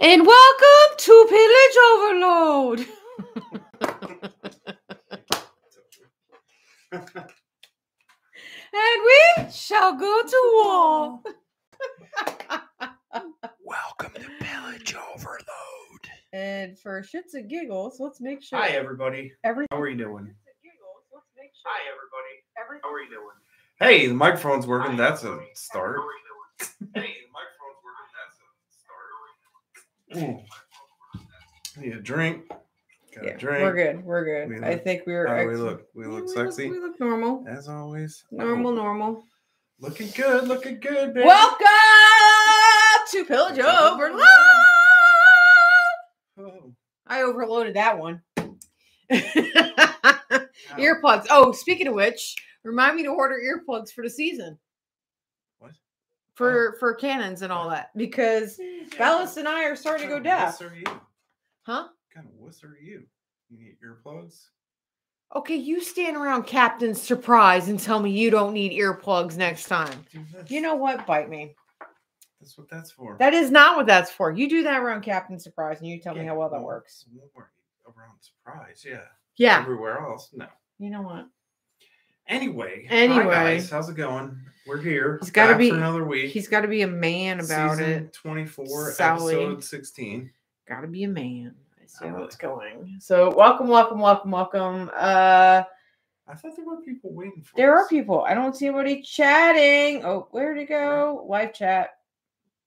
And welcome to Pillage Overload. and we shall go to war. Welcome to Pillage Overload. And for shits and giggles, let's make sure Hi, everybody. every How are you doing? giggles, let's make sure Hi, everybody. every How are you doing? Hey, the microphone's working. Hi, That's a everybody. start. How are you doing? Hey, the microphone's working. That's a start. Ooh. Need a drink. Got yeah, a drink. we're good. We're good. We I think we were. How do we ex- look? We look mm, sexy. We look normal. As always. Normal, Oh, normal. looking good. Looking good, baby. Welcome to Pillage Overload. Oh, I overloaded that one. earplugs. Oh, speaking of which, remind me to order earplugs for the season? Oh. for for cannons and all that because Ballas and I are starting to go What deaf. wuss are you? Huh? What kind of wuss are you? You need earplugs? Okay, you stand around Captain Surprise and tell me you don't need earplugs next time. You know what? Bite me. That's what that's for. That is not what that's for. You do that around Captain Surprise and you tell me how well that works. Around surprise, yeah. Yeah. Everywhere else, no. You know what? Anyway, Anyway. hi guys, how's it going? We're here. He's gotta be- another week. He's got to be a man about Season it. Twenty-four, Sally. episode sixteen. Got to be a man. I see how it's going. So, welcome, welcome, welcome, welcome. Uh, I thought there were people waiting for. there are people. I don't see anybody chatting. Oh, where'd it go? Live chat.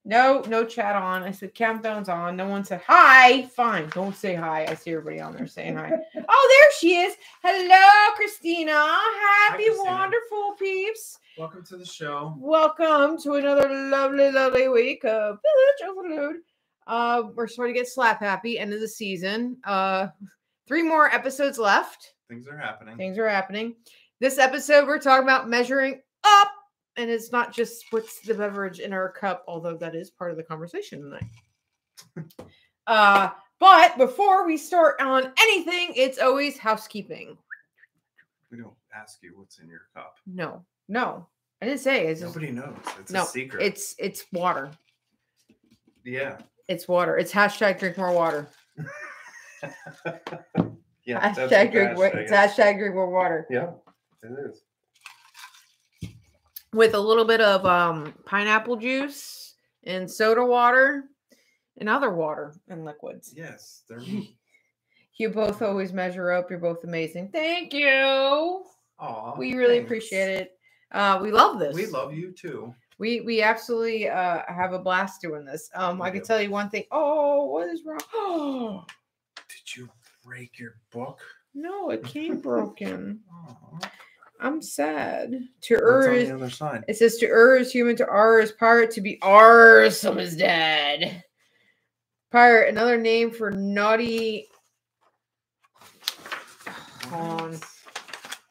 No, no chat on. I said countdown's on. No one said hi. Fine, don't say hi. I see everybody on there saying hi. Oh, there she is. Hello, Christina. Happy, Christina. wonderful peeps. Welcome to the show. Welcome to another lovely, lovely week of Pillage Overload. Uh, we're starting to get slap happy. End of the season. Uh, three more episodes left. Things are happening. Things are happening. This episode, we're talking about measuring up, and it's not just what's the beverage in our cup, although that is part of the conversation tonight. uh, but before we start on anything, it's always housekeeping. We don't ask you what's in your cup. No, no, I didn't say it's just, Nobody knows. It's no. a secret. It's it's water. yeah. It's water. It's hashtag drink more water. yeah. hashtag drink. hashtag It's hashtag drink more water Yeah, it is. With a little bit of um pineapple juice and soda water and other water and liquids. Yes, they're. You both always measure up. You're both amazing. Thank you. Aw, We really thanks. appreciate it. Uh, we love this. We love you too. We we absolutely uh have a blast doing this. Um, We I can tell you one thing. Oh, what is wrong? Oh Did you break your book? no, it came broken. Aw. I'm sad. To on is the other side? it says to Ur is human, to R is pirate, to be R some is dead. Pirate, another name for naughty. Hold on. What?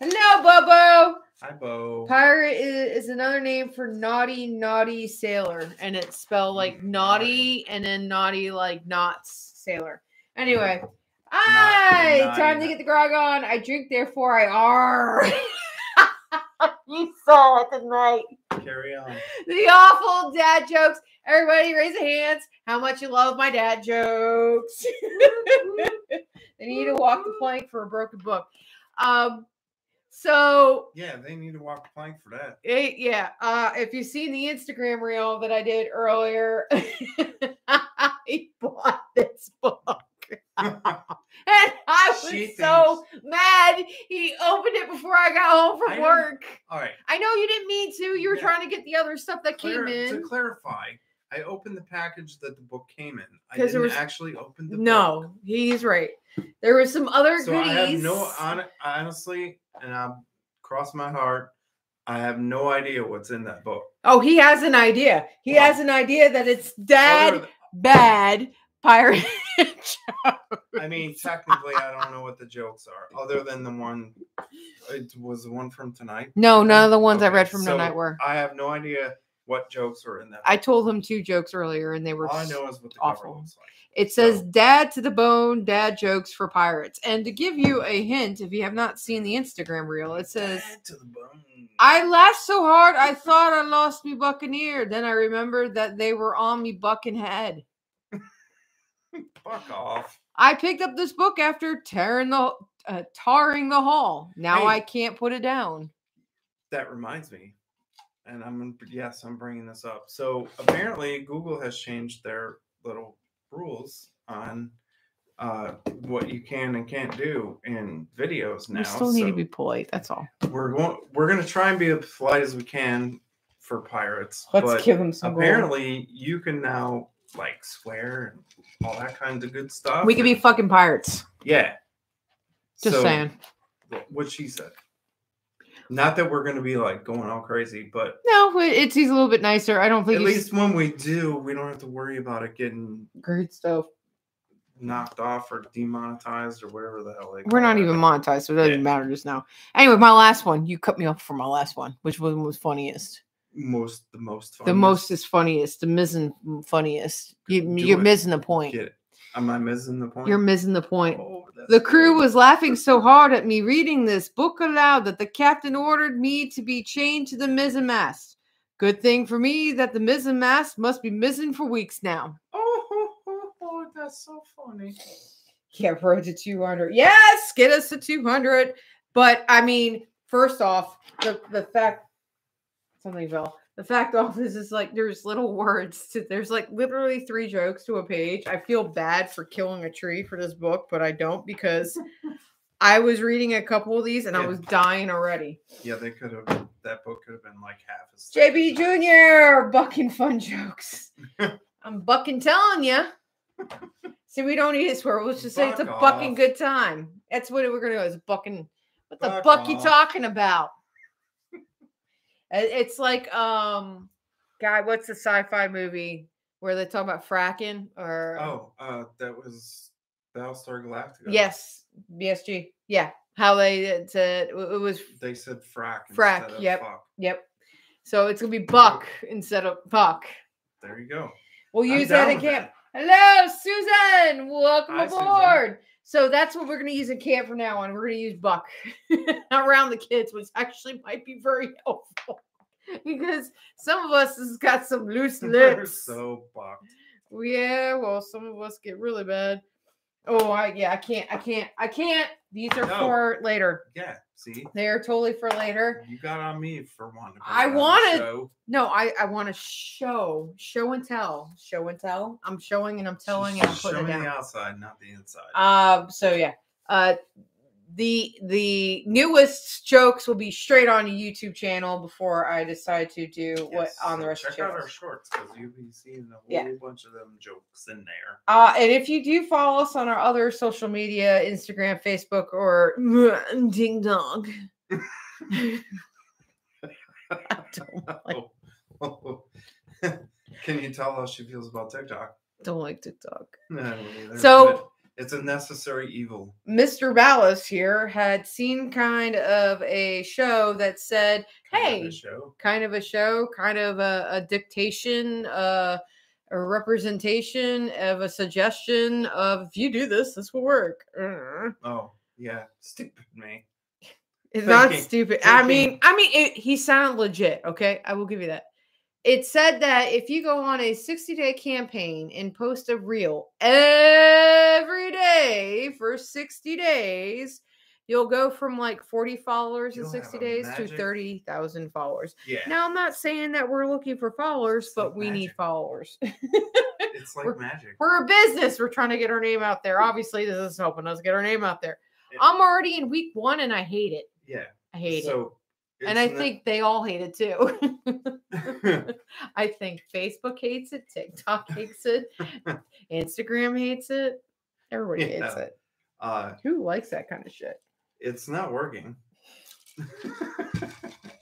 Hello, Bobo. Hi, Bo. Pirate is, is another name for naughty, naughty sailor, and it's spelled like naughty and then naughty like knots sailor. Anyway, I time to get the grog on. I drink, therefore I are. you saw it tonight. Carry on. The awful dad jokes. Everybody, raise your hands. How much you love my dad jokes. they need to walk the plank for a broken book. Um, so Yeah, they need to walk the plank for that. Eh, yeah. Uh, if you've seen the Instagram reel that I did earlier, I bought this book. was She so mad. He opened it before I got home from work. All right. I know you didn't mean to. You were Yeah. trying to get the other stuff that Clar- came in. To clarify, I opened the package that the book came in. I didn't was- actually open the book. No, he's right. There was some other So goodies. I have no hon- honestly, and I'm cross my heart. I have no idea what's in that book. oh, he has an idea. He has an idea that it's dad bad pirate. I mean, technically, I don't know what the jokes are, other than the one. It was the one from tonight. No, none of the ones I read from so tonight were. I have no idea what jokes are in that. I told him two jokes earlier, and they were. All I know is what the awful. cover looks like. It says so- "Dad to the bone, dad jokes for pirates." And to give you a hint, if you have not seen the Instagram reel, it says, Bad to the bone. "I laughed so hard I thought I lost me buccaneer. Then I remembered that they were on me bucking head." Fuck off. I picked up this book after tearing the uh, tarring the hall. Now Hey. I can't put it down. That reminds me, and I'm yes, I'm bringing this up. So apparently, Google has changed their little rules on uh, what you can and can't do in videos now. We still need to be polite. That's all. we're going. We're gonna try and be as polite as we can for pirates. Let's give them some. Apparently, apparently, you can now like swear and all that kinds of good stuff. we could be fucking pirates. yeah. Just So, saying. what she said. Not that we're gonna be like going all crazy, but No, it- it's he's a little bit nicer. I don't think at least when we do, we don't have to worry about it getting great stuff. knocked off or demonetized or whatever the hell We're not it. even monetized, so it doesn't Yeah. matter just now. Anyway, my last one. You cut me off for my last one. Which one was funniest? Most the most The most is funniest. The missing funniest. You, Do you're it. missing the point. Get it. Am I missing the point? You're missing the point. Oh, The crew was laughing so hard at me reading this book aloud that the captain ordered me to be chained to the mizzen mast. Good thing for me that the mizzen mast must be missing for weeks now. Oh, oh, oh, oh, that's so funny. Yeah, road to 200. Yes, get us to 200. But I mean, first off, the, the fact something fell. The fact of this is like there's little words to there's like literally three jokes to a page. I feel bad for killing a tree for this book, but I don't because I was reading a couple of these and I was dying already. Yeah, they could have. That book could have been like half as. JB Jr. bucking fun jokes. I'm bucking telling you. See, we don't need a swear. Let's just say it's a Buck bucking good time. That's what we're gonna go. Is bucking. What the Buck buck you talking about? It- It's like um, guy. What's the sci-fi movie where they talk about fracking or? Oh, uh, that was Battlestar Galactica. yes, BSG. Yeah, how they said it was. They said frack. Frack, instead of yep. fuck. Yep. So it's gonna be buck instead of buck. There you go. We'll use that in camp. Hello, Susan. Welcome Hi, Susan. So that's what we're going to use in camp from now on. We're going to use buck around the kids, which actually might be very helpful because some of us has got some loose lips. so bucked. Yeah, well, some of us get really bad. Oh, I yeah, I can't, I can't, I can't. These are No. for later. Yeah. See, They are totally for later. you got on me for wanting to. put I it on the wanted- show. No, I I want to show, show and tell, show and tell. I'm showing and I'm telling and I'm Just putting it down. the outside, not the inside. Um, so yeah. Uh the the newest jokes will be straight on the YouTube channel before I decide to do what on the rest of check the out our shorts because you'll be seeing a whole Yeah. bunch of them jokes in there. Uh, and if you do follow us on our other social media, Instagram, Facebook, or Ding Dong. I don't like, Oh. Can you tell how she feels about TikTok? don't like TikTok. No, I don't either, So- it's a necessary evil. Mr. Ballas here had seen kind of a show that said, kind of Hey, show. kind of a show, kind of a, a dictation, uh, a representation of a suggestion of if you do this, this will work. Uh, Oh, yeah, stupid me. It's not Thinking- stupid. I mean, I mean, it, he sounded legit. Okay, I will give you that. It said that if you go on a 60 day campaign and post a reel every day for 60 days, you'll go from like 40 followers in You'll have 60 a days to 30,000 followers. Yeah, Now, I'm not saying that we're looking for followers, It's but like we need followers. it's like we're- magic. we're a business. We're trying to get our name out there. Obviously, this is helping us get our name out there. Yeah. I'm already in week one and I hate it. Yeah. I hate it. so, And I think they all hate it too. I think Facebook hates it, TikTok hates it, Instagram hates it, everybody hates it. uh, Who likes that kind of shit? it's not working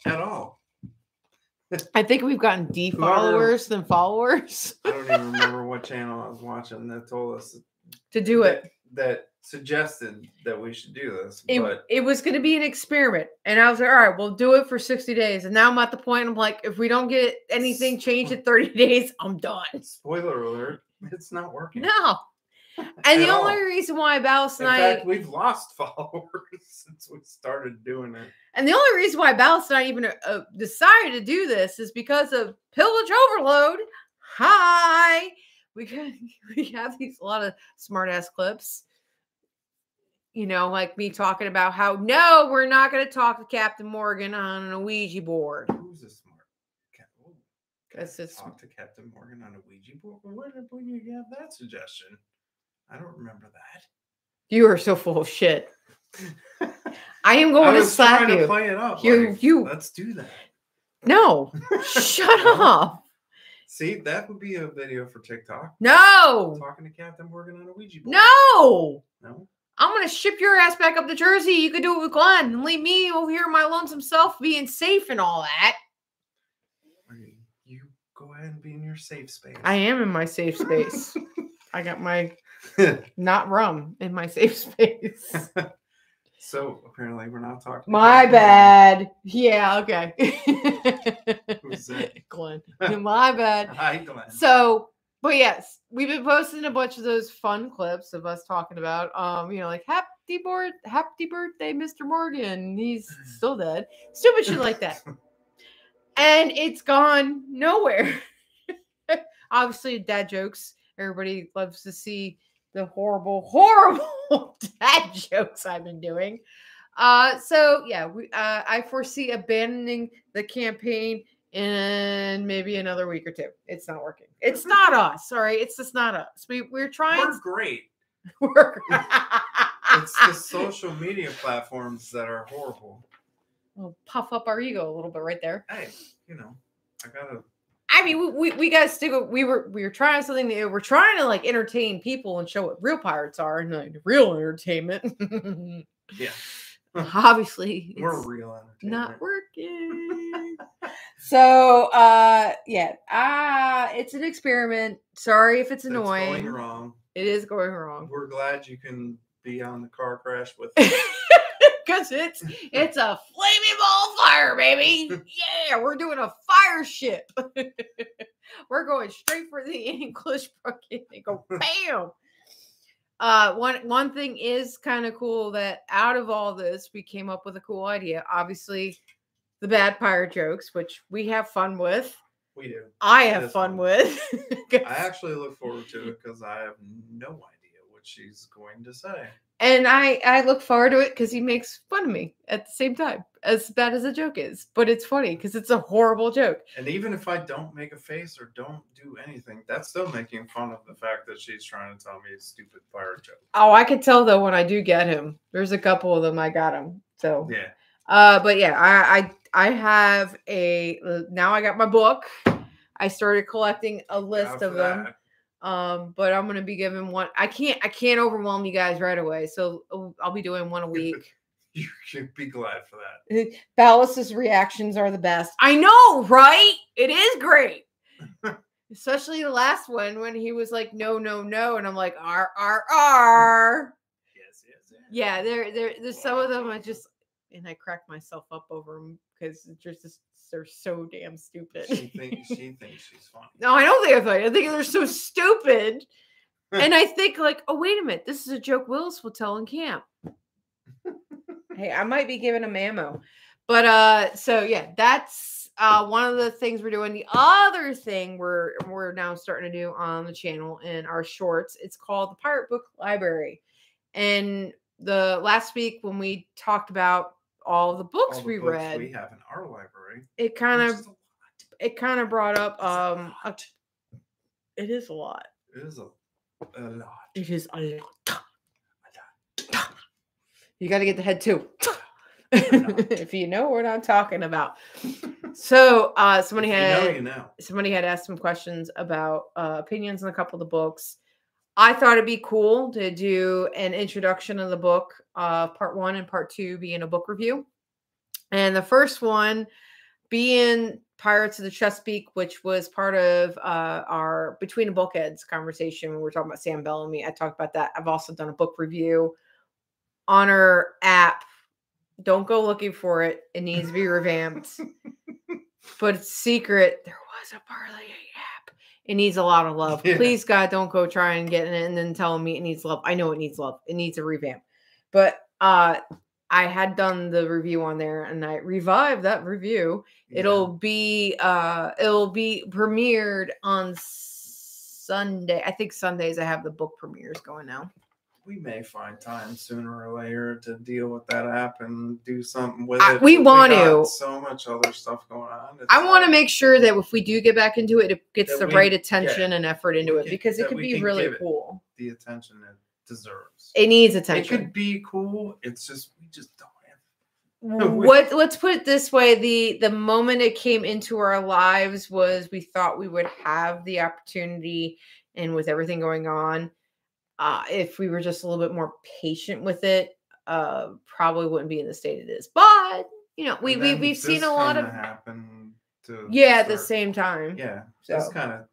at all. I think we've gotten D followers than followers I don't even remember what channel I was watching that told us to do it. that, that suggested that we should do this. It, but it was going to be an experiment. And I was like, all right, we'll do it for 60 days. And now I'm at the point, I'm like, if we don't get anything changed in 30 days, I'm done. spoiler alert, it's not working. No. And the all. only reason why Ballas In and I fact, we've lost followers since we started doing it. And the only reason why Ballas and I even uh, decided to do this is because of pillage overload. Hi. we got we have these a lot of smart ass clips. You know, like me talking about how no, we're not going to talk to Captain Morgan on a Ouija board. Who's a smart cat? Oh, talk to Captain Morgan on a Ouija board. Where did when you have that suggestion? I don't remember that. You are so full of shit. I am going I to slap trying to you. play it up. You- like, you- Let's do that. No, shut up. See, that would be a video for TikTok. No, Talking to Captain Morgan on a Ouija board. no. No. I'm gonna ship your ass back up to Jersey. You could do it with Glenn and leave me over here my lonesome self being safe and all that. You go ahead and be in your safe space. I am in my safe space. I got my not rum in my safe space. so apparently we're not talking. My bad. Yeah, okay. Who's that? Glenn. My bad. Hi, Glenn. So, but yes, we've been posting a bunch of those fun clips of us talking about, um, you know, like happy board, happy birthday, Mr. Morgan. He's still dead. Stupid shit like that. And it's gone nowhere. Obviously, dad jokes. Everybody loves to see the horrible, horrible dad jokes I've been doing. Uh, so yeah, we uh, I foresee abandoning the campaign in maybe another week or two. It's not working. It's not us. Sorry, it's just not us. We we're trying. We're great. We're, It's the social media platforms that are horrible. we'll puff up our ego a little bit right there. Hey, you know, I gotta. I mean, we, we, we gotta stick. with- We were we were trying something that we're trying to like entertain people and show what real pirates are and like real entertainment. Yeah. Obviously, We're it's real not working. So uh yeah, ah, it's an experiment. Sorry if it's It's going annoying. wrong. It is going wrong. We're glad you can be on the car crash with. Because it's it's a flaming ball fire, baby. Yeah, we're doing a fire ship. we're going straight for the English bucket and go bam. Uh, one one thing is kind of cool that out of all this, we came up with a cool idea. Obviously, the bad pirate jokes, which we have fun with. we do. I have fun fun. with. I actually look forward to it because I have no idea what she's going to say. and I I look forward to it because he makes fun of me at the same time, as bad as a joke is. But it's funny because it's a horrible joke. And even if I don't make a face or don't do anything, that's still making fun of the fact that she's trying to tell me a stupid fire joke. Oh, I could tell though when I do get him. There's a couple of them I got him. So, Yeah. uh, but yeah, I I I have a now I got my book. I started collecting a list of them. that, Um, but I'm gonna be giving one. I can't I can't overwhelm you guys right away. So uh, I'll be doing one a week. You should be glad for that. Ballas's reactions are the best. I know, right? It is great. Especially the last one when he was like, no, no, no. And I'm like, R, R, R. Yes, yes, yes. Yeah, there, there, there's some of them I just, and I crack myself up over them because just, just they're so damn stupid. She thinks she thinks she's funny. no, I don't think they're funny. I think they're so stupid. and I think like, oh, wait a minute. This is a joke Willis will tell in camp. hey, I might be giving a ammo. But uh so yeah, that's uh one of the things we're doing. The other thing we're we're now starting to do on the channel in our shorts, it's called the Pirate Book Library. And the last week when we talked about all the books All the we books read, we have in our library. it kind of a it kind of brought up a um a, lot. it is a lot. It is a, a lot. It is a lot. You got to get the head too. if you know what I'm talking about. So uh somebody If had you know, you know. somebody had asked some questions about uh, opinions on a couple of the books. I thought it'd be cool to do an introduction of the book, uh, part one and part two being a book review. And the first one being Pirates of the Chesapeake, which was part of uh, our Between the Bulkheads conversation when we were talking about Sam Bellamy. I talked about that. I've also done a book review on our app. Don't go looking for it. It needs to be revamped but it's secret. There was a parlay app. It needs a lot of love. Yeah. Please, God, don't go try and get in it and then tell me it needs love. I know it needs love. It needs a revamp. But uh I had done the review on there and I revived that review. Yeah. It'll be uh it'll be premiered on Sunday. I think Sundays I have the book premieres going now. We may find time sooner or later to deal with that app and do something with I- it. we want got to. So much other stuff going on. It's I want to make sure that if we do get back into it, it gets the we- right yeah, attention and effort into it can- because it could be really cool. the attention it deserves. It needs attention. It could be cool. It's just we just don't have. what let's put it this way the the moment it came into our lives was we thought we would have the opportunity and with everything going on uh if we were just a little bit more patient with it uh probably wouldn't be in the state it is but you know we, we we've seen a lot of kinda to yeah at the same time Yeah, this kind of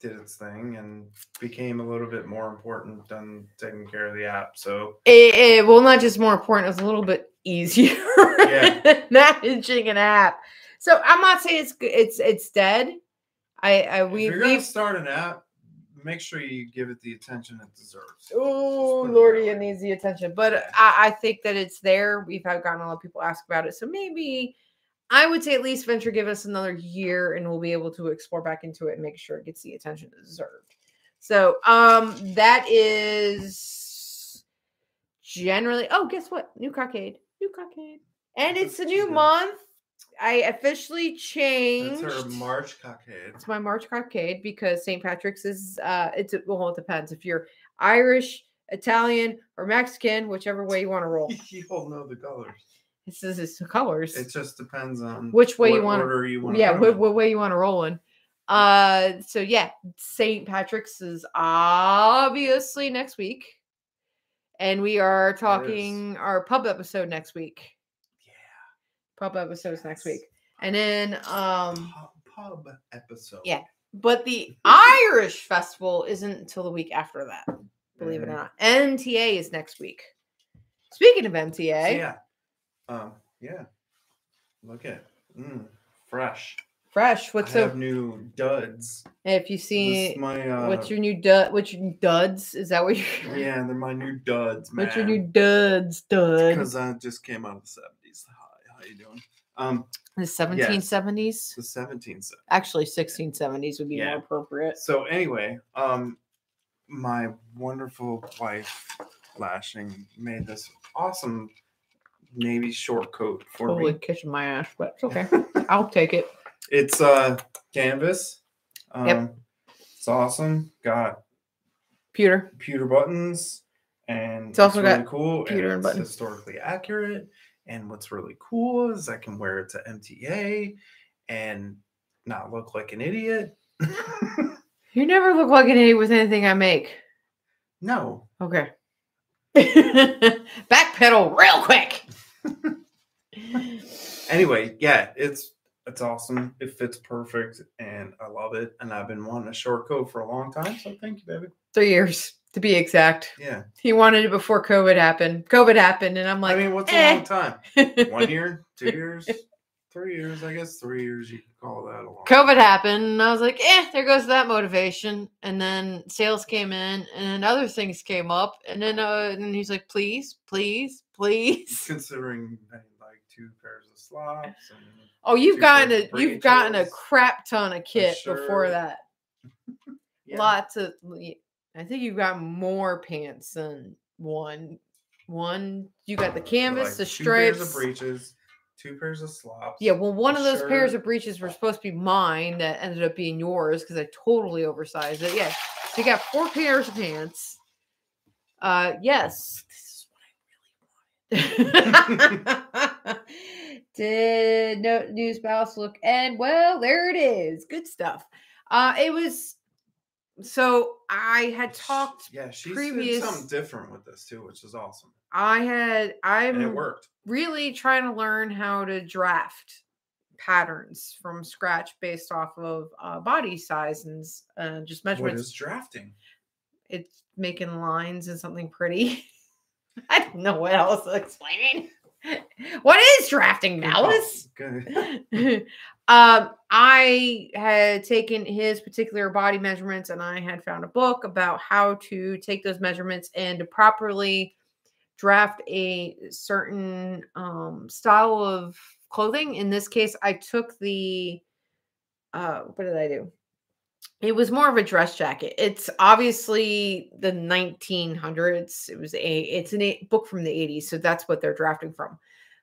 did its thing and became a little bit more important than taking care of the app. So it, it well not just more important it was a little bit easier Yeah. managing an app so i'm not saying it's it's it's dead i i if we you're gonna start an app, make sure you give it the attention it deserves. Oh, it Lordy, it needs the attention. But I, I think that it's there. We've had gotten a lot of people ask about it. So maybe I would say at least venture give us another year and we'll be able to explore back into it and make sure it gets the attention it deserved. So um that is generally oh guess what? New cockade. New cockade. And it's a new month. I officially That's changed. our March cockade. It's my March cockade because St. Patrick's is uh it's well it depends if you're Irish, Italian, or Mexican, whichever way you want to roll. you all know the colors. This is it's the colors. It just depends on Which way you wanna- order you want. yeah, what, what way you want to roll in. Uh so yeah, St. Patrick's is obviously next week. And we are talking our pub episode next week. Pub episodes next week. And then um pub, episode. Yeah. but the Irish festival isn't until the week after that. believe it or Mhm. not. NTA is next week. Speaking of NTA, So, yeah. Um. Yeah. Look at mm, fresh. fresh. What's I have new duds. If you see, my uh, what's your new dud? What's your duds? Is that what you're? yeah, they're my new duds, man. What's your new duds? Dud. Because I just came out of the seventies. How you doing? Um, The 1770s. the seventeens. Actually, 1670s would be Yeah. more appropriate. So anyway, um, my wonderful wife, Lashing, made this awesome navy short coat for Totally me. kissing my ass, but it's okay. I'll take it. It's uh canvas. Um, Yep. It's awesome. Got Pewter. pewter buttons, and It's also really got cool. pewter and it's buttons. historically accurate. And what's really cool is I can wear it to MTA and not look like an idiot. You never look like an idiot with anything I make. no, Okay. Backpedal real quick. anyway, yeah, it's it's awesome. It fits perfect, and I love it. And I've been wanting a short coat for a long time, so thank you, baby. Three years to be exact. Yeah, He wanted it before COVID happened. COVID happened, and I'm like, I mean, what's eh. a long time? One year, two years, three years? I guess three years. You could call that a long. COVID time. happened, and I was like, eh, there goes that motivation. And then sales came in, and then other things came up, and then uh, and he's like, please, please, please. Considering like two pairs of slops and Oh, you've gotten a you've gotten a crap ton of kit before that. yeah. Lots of. I think you've got more pants than one. One, you got the canvas, like, the two pairs of breeches, two pairs of slops. Yeah, well, one of those pairs of breeches were supposed to be mine that ended up being yours because I totally oversized it. Yeah, so you got four pairs of pants. Uh, yes, this is what I really wanted. Did no news spouse look and well, there it is. Good stuff. Uh, it was so I had talked. Yeah, she's previous- did something different with this too, which is awesome, I had. I'm and it worked. really trying to learn how to draft patterns from scratch based off of uh, body size and uh, just measurements. is drafting? It's making lines and something pretty. I don't know what else to explain. what is drafting, Malice? Good. um, I had taken his particular body measurements and I had found a book about how to take those measurements and to properly draft a certain um, style of clothing. In this case, I took the uh, what did I do? It was more of a dress jacket. It's obviously the 1900s. It was a it's an a book from the 80s, so that's what they're drafting from.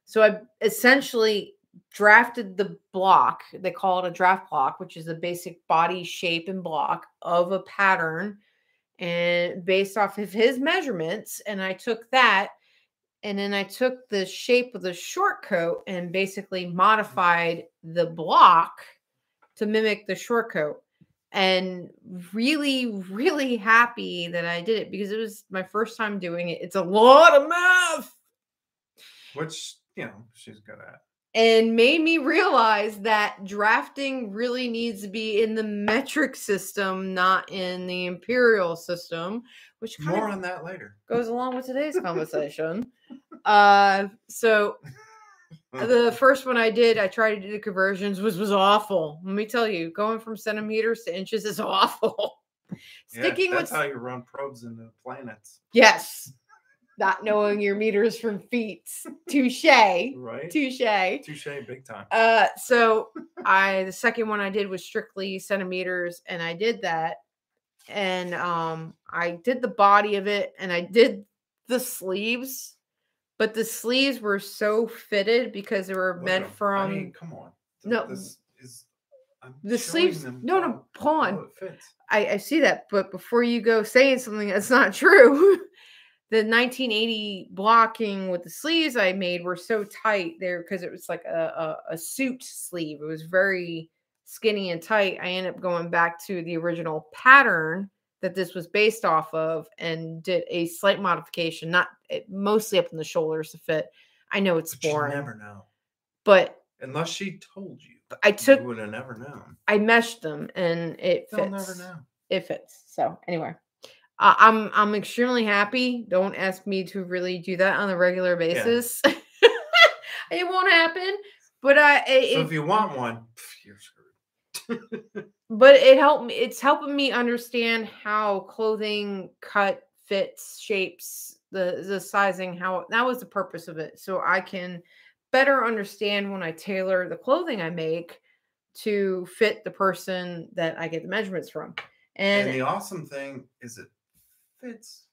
So I essentially drafted the block. They call it a draft block, which is a basic body shape and block of a pattern and based off of his measurements and I took that and then I took the shape of the short coat and basically modified the block to mimic the short coat and really really happy that i did it because it was my first time doing it it's a lot of math Which you know she's good at. and made me realize that drafting really needs to be in the metric system not in the imperial system which kind More on that later. goes along with today's conversation uh so the first one I did, I tried to do the conversions, was was awful. Let me tell you, going from centimeters to inches is awful. Yeah, Sticking that's with how you run probes into planets, yes, not knowing your meters from feet. Touche, right? touche. Touche, big time. Uh, so I the second one I did was strictly centimeters, and I did that, and um, I did the body of it, and I did the sleeves, but the sleeves were so fitted because they were Look meant from I mean, come on. No, this is. I'm the sleeves- no, no, how- hold how on. it fits. I, I see that, but before you go saying something that's not true, the 1980 blocking with the sleeves I made were so tight there because it was like a, a, a suit sleeve. It was very skinny and tight. I ended up going back to the original pattern that this was based off of and did a slight modification, not eh, mostly up in the shoulders to fit. I know it's But you boring, never know. but Unless she told you. I took You would have never known. I meshed them and it They'll fits. never know. it fits. So anyway, uh, I'm I'm extremely happy. Don't ask me to really do that on a regular basis. it won't happen. But I it, So if you want one, pff, you're screwed. But it helped me. It's helping me understand how clothing cut, fits, shapes, the the sizing. How that was the purpose of it, so I can better understand when I tailor the clothing I make to fit the person that I get the measurements from. And And, the awesome thing is it fits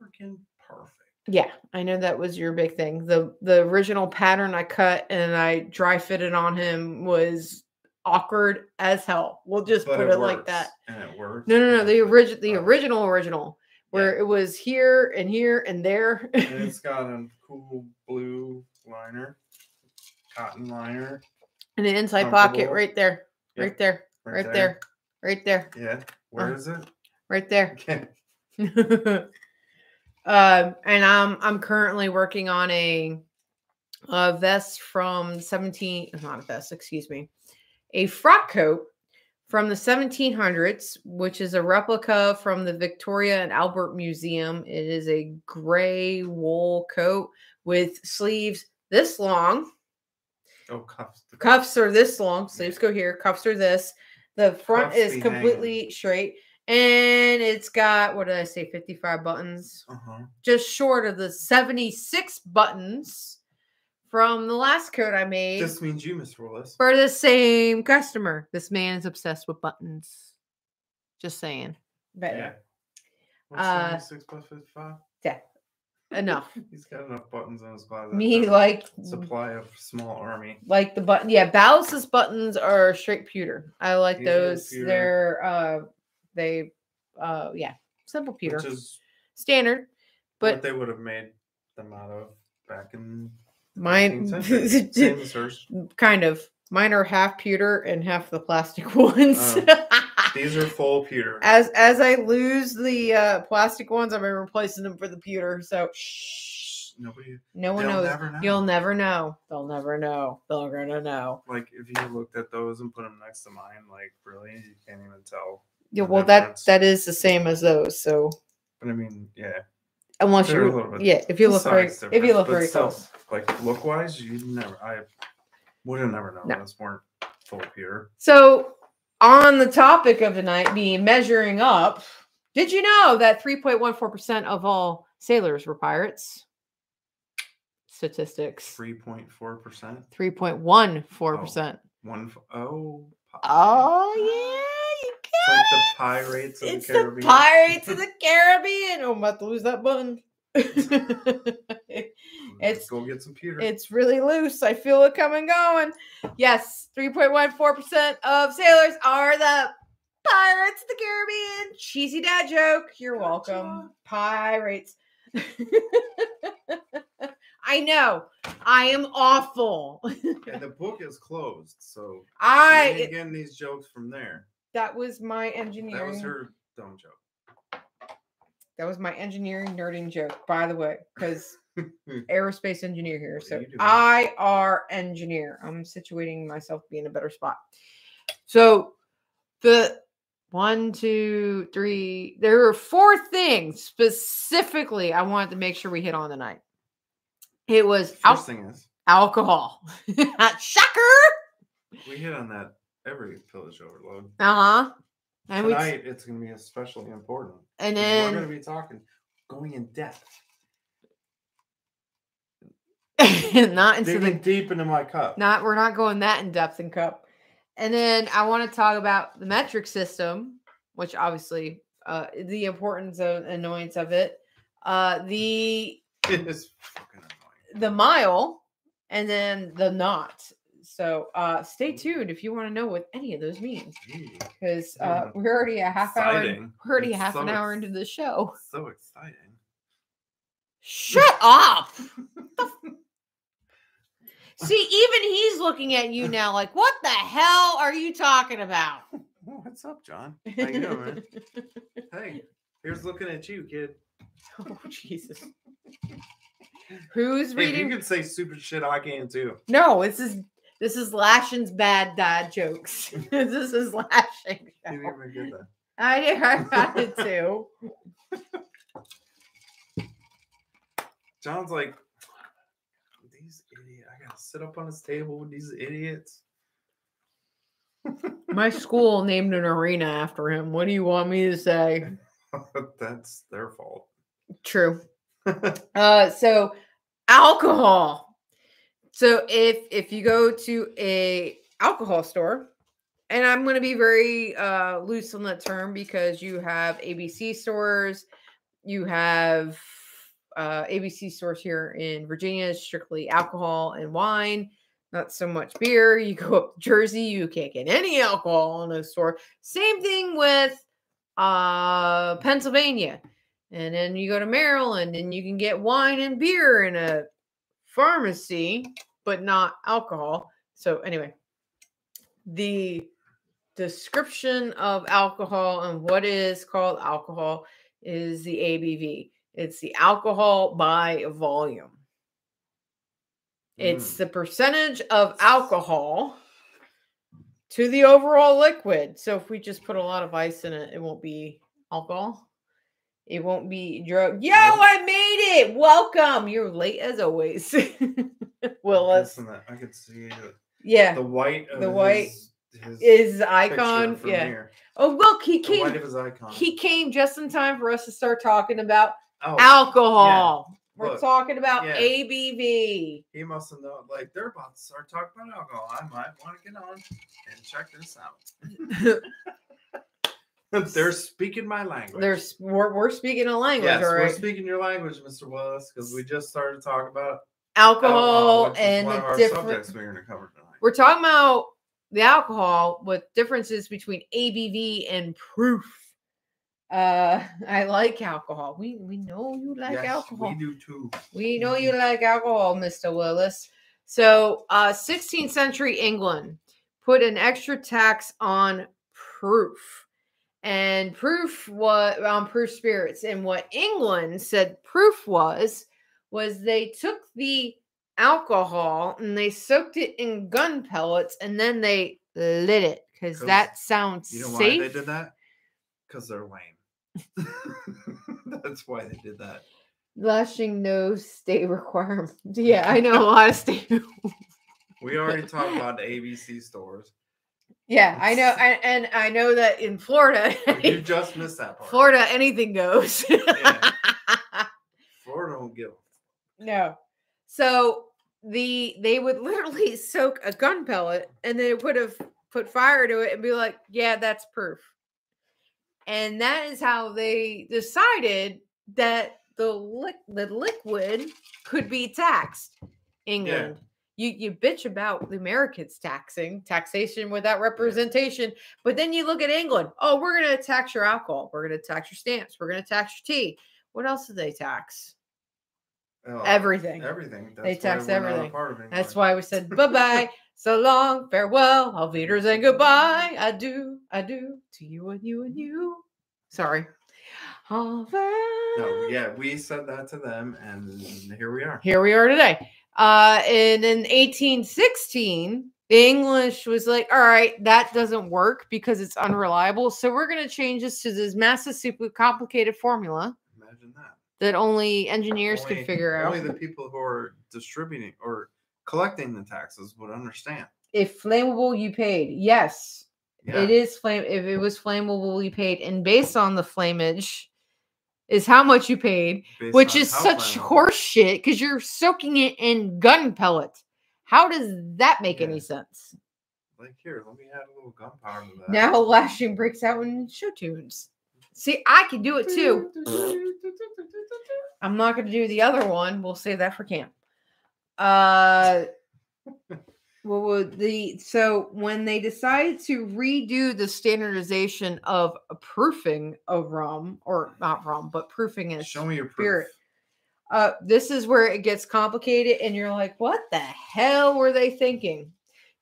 freaking perfect. yeah, I know that was your big thing. The the original pattern I cut and I dry fitted on him was awkward as hell. We'll just But put it it like that. And it works. No, no, no. The original, the original, original, where Yeah. it was here and here and there. And it's got a cool blue liner, cotton liner. and the inside pocket right there, Yep, right there, right, there. right there, Yeah. Where Uh, is it? right there. Okay. um, and I'm I'm currently working on a, a vest from 17, not a vest, excuse me, a frock coat from the 1700s, which is a replica from the Victoria and Albert Museum. It is a gray wool coat with sleeves this long. Oh, cuffs. the Cuffs are this long. Sleeves go here. Cuffs are this. The front Cuffs is completely straight. And it's got, what did I say, 55 buttons? Uh-huh. just short of the 76 buttons from the last coat I made This means you, Miss Willis. for the same customer. This man is obsessed with buttons. Just saying. But Yeah. What's Uh, 76 plus 55? yeah, enough. He's got enough buttons on his closet. Me like supply of small army. like the button. Yeah, Ballas's buttons are straight pewter. I like These are those. They're uh they uh yeah, simple pewter. Which is Standard. what But they would have made them out of back in the mine 19th. Same as hers. kind of mine are half pewter and half the plastic ones. Oh. These are full pewter. as as I lose the uh, plastic ones, I'm replacing them for the pewter. So Shh, Nobody. no one knows. never know. You'll never know. They'll never know. They're gonna know. Like if you looked at those and put them next to mine, like really, you can't even tell. Yeah, well, that that is the same as those. So But I mean, yeah. Unless They're a you, little bit- yeah, if you look very, size if you difference, look but very still, close, Like look wise, you never. I would have never known No. those weren't full pewter. So, on the topic of tonight being measuring up, did you know that 3.14% of all sailors were pirates? Statistics. Three point four percent. 3.14%. One. f- Oh. Oh, yeah, you like the Pirates of it's the the Caribbean. Pirates of the Caribbean. Oh, I'm about to lose that button. Let's it's go get some pewter. it's really loose. I feel it coming going. Yes, 3.14% of sailors are the Pirates of the Caribbean. Cheesy dad joke. You're welcome. Pirates. I know. I am awful. and the book is closed, so I getting these jokes from there. That was my engineering. That was her dumb joke. That was my engineering nerding joke, by the way, because aerospace engineer here. So? I are engineer. I'm situating myself to be in a better spot. So the one, two, three, there were four things specifically I wanted to make sure we hit on tonight. It was First al- thing is, alcohol. Shocker. we hit on that every pillage overload. Uh-huh. And we Tonight, it's going to be especially important. And then we're going to be talking, going in depth, not into the digging deep into my cup. not we're not going that in depth in cup and then i want to talk about the metric system which obviously uh the importance of annoyance of it uh the It is fucking annoying. the mile and then the knot so uh stay tuned if you want to know what any of those mean Gee, because uh Yeah. we're already a half hour we're already It's half so an hour ex- into the show So exciting. shut up see even he's looking at you now like what the hell are you talking about what's up, John? How you doing, man? hey, here's looking at you, kid. Oh Jesus! Who's Hey, you can say stupid shit, I can too. No, this is this is Lashing's bad dad jokes. this is Lashing. You didn't even get that. I did. I got it too. John's like, these idiots. I gotta sit up on his table with these idiots. My school named an arena after him. What do you want me to say? That's their fault. True. Uh, so alcohol. So if if you go to a alcohol store, and I'm going to be very uh, loose on that term because you have ABC stores, you have uh, ABC stores here in Virginia, strictly alcohol and wine, not so much beer. You go up to Jersey, you can't get any alcohol in a store. Same thing with uh, Pennsylvania. And then you go to Maryland and you can get wine and beer in a pharmacy, but not alcohol. So, anyway, the description of alcohol and what is called alcohol is the ABV. It's the alcohol by volume. It's Mm. the percentage of alcohol to the overall liquid. So if we just put a lot of ice in it, it won't be alcohol. It won't be drug. Yo, I made it. Welcome. You're late as always. Willis. Listen, I could see it. Yeah. the white. Of The white his, his Is icon. Yeah. here. Oh, look, he The white came. of his icon. He came just in time for us to start talking about oh, alcohol. We're look, talking about yeah. ABV. he must have known. Like they're about to start talking about alcohol. I might want to get on and check this out. they're speaking my language. There's we're, we're speaking a language, yes, we're speaking your language, Mr. Willis, because we just started talking about Alcohol and one the different. subjects we're going to cover tonight. We're talking about the alcohol with differences between ABV and proof. Uh, I like alcohol. We we know you like yes, alcohol. we do too. We know you like alcohol, Mr. Willis. So, uh, 16th century England put an extra tax on proof, and proof was on proof spirits. And what England said proof was was they took the alcohol and they soaked it in gun pellets and then they lit it because that sounds You know why safe. they did that? Because they're lame. That's why they did that. Lashing no state requirement. Yeah, I know a lot of state We already talked about the ABC stores. Yeah, I know, and, and I know that in Florida, You just missed that part. Florida, anything goes. Yeah. Florida don't give. a- no, so the they would literally soak a gun pellet and they would have put fire to it and be like, "Yeah, that's proof." and that is how they decided that the liq- the liquid could be taxed. England. You, you bitch about the Americans taxing taxation without representation, but then you look at England. Oh, we're going to tax your alcohol. We're going to tax your stamps. We're going to tax your tea. What else do they tax? Oh, Everything. Everything. That's They why tax we're not a everything. That's why we said bye bye, so long, farewell, auf Wiedersehen, goodbye. I do, I do to you and you and you. Sorry. Au. No, yeah, we said that to them, and here we are. Here we are today. Uh, and in 1816, the English was like, all right, that doesn't work because it's unreliable. So we're going to change this to this massive, super complicated formula that. that only engineers Only- could figure out. Only the people who are distributing or collecting the taxes would understand. if flammable, you paid. Yes, Yeah. It is flame. If it was flammable, you paid, and based on the flamage, is how much you paid, based which is such flammable. horse shit because you're soaking it in gun pellet. How does that make Yeah. any sense? Like here, let me add a little gunpowder to that. Now lashing breaks out in show tunes. See, I can do it too. I'm not going to do the other one. We'll save that for camp. Uh, well, well, the so when they decided to redo the standardization of proofing of rum, or not rum, but proofing as Show me your proof. spirit. Uh, this is where it gets complicated, and you're like, what the hell were they thinking?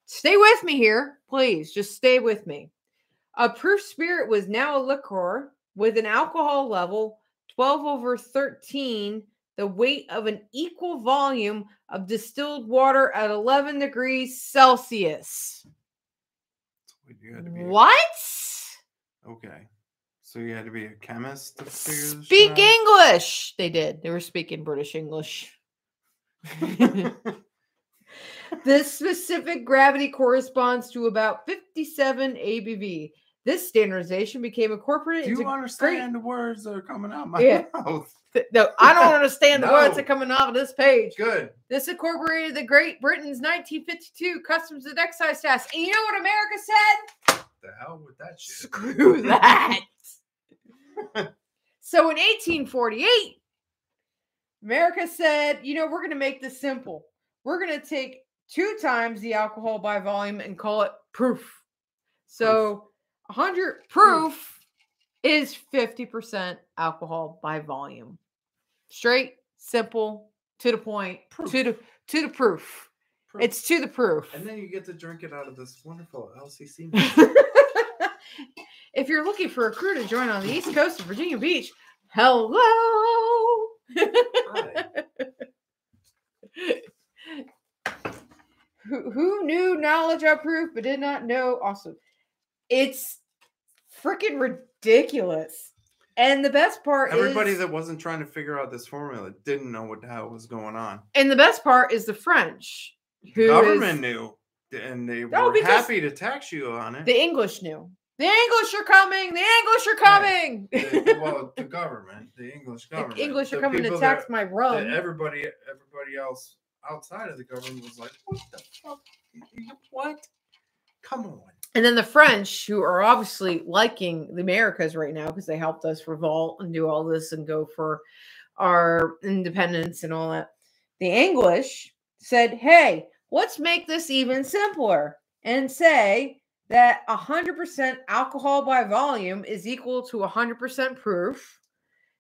Stay with me here, please. Just stay with me. A proof spirit was now a liquor with an alcohol level 12 over 13, the weight of an equal volume of distilled water at 11 degrees Celsius. Wait, you had to be a- What? okay. So you had to be a chemist to Speak? English. They did. They were speaking British English. This specific gravity corresponds to about 57 ABV. This standardization became incorporated Do you understand the words that are coming out my Yeah. mouth? No, I don't understand the words that are coming off of this page. Good. This incorporated the Great Britain's 1952 Customs and Excise tax. And you know what America said? The hell with that shit. Screw that. so in 1848, America said, you know, we're going to make this simple. We're going to take two times the alcohol by volume and call it proof. So 100 hmm. proof is 50% alcohol by volume. Straight, simple, to the point, Proof. to the to the proof. Proof. It's to the proof. and then you get to drink it out of this wonderful LCC. if you're looking for a crew to join on the east coast of Virginia Beach, hello. Who, who knew knowledge of proof but did not know also it's freaking ridiculous and the best part is Everybody is that wasn't trying to figure out this formula didn't know what the hell was going on. and the best part is the french who is- Government knew, and they were happy to tax you on it. the english knew the english are coming the english are coming The- well, the government, the English The government, english are the coming to tax that- my rum everybody, everybody else outside of the government was like, "What the fuck? What? Come on!" And then the French, who are obviously liking the Americas right now because they helped us revolt and do all this and go for our independence and all that. The English said, hey, let's make this even simpler and say that 100% alcohol by volume is equal to 100% proof,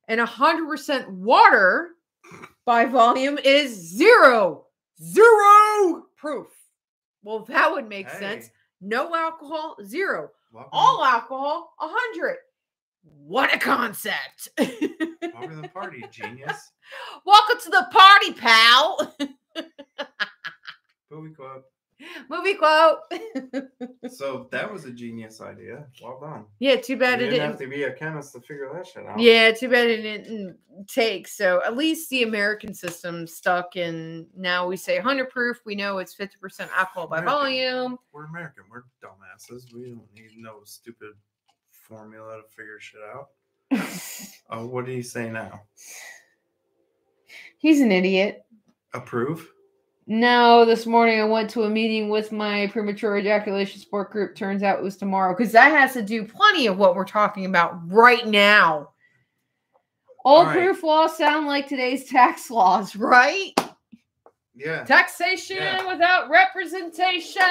and 100% water by volume is zero, zero proof. Well, that would make sense Hey, no alcohol, zero. welcome, All alcohol, a hundred. What a concept! welcome to the party, genius. Welcome to the party, pal. Booby club. Movie quote. So that was a genius idea. Well done. yeah, too bad you it didn't didn't. have to be a chemist to figure that shit out. Yeah, too bad it didn't take. So at least the American system stuck, and now we say 100 proof. We know it's 50% alcohol by American. volume. We're American. We're dumbasses. We don't need no stupid formula to figure shit out. Oh, what do you say now? He's an idiot. Approve? No, this morning I went to a meeting with my premature ejaculation support group. Turns out it was tomorrow because that has to do plenty of what we're talking about right now. All All right. proof laws sound like today's tax laws, right? Yeah. Taxation Yeah. without representation.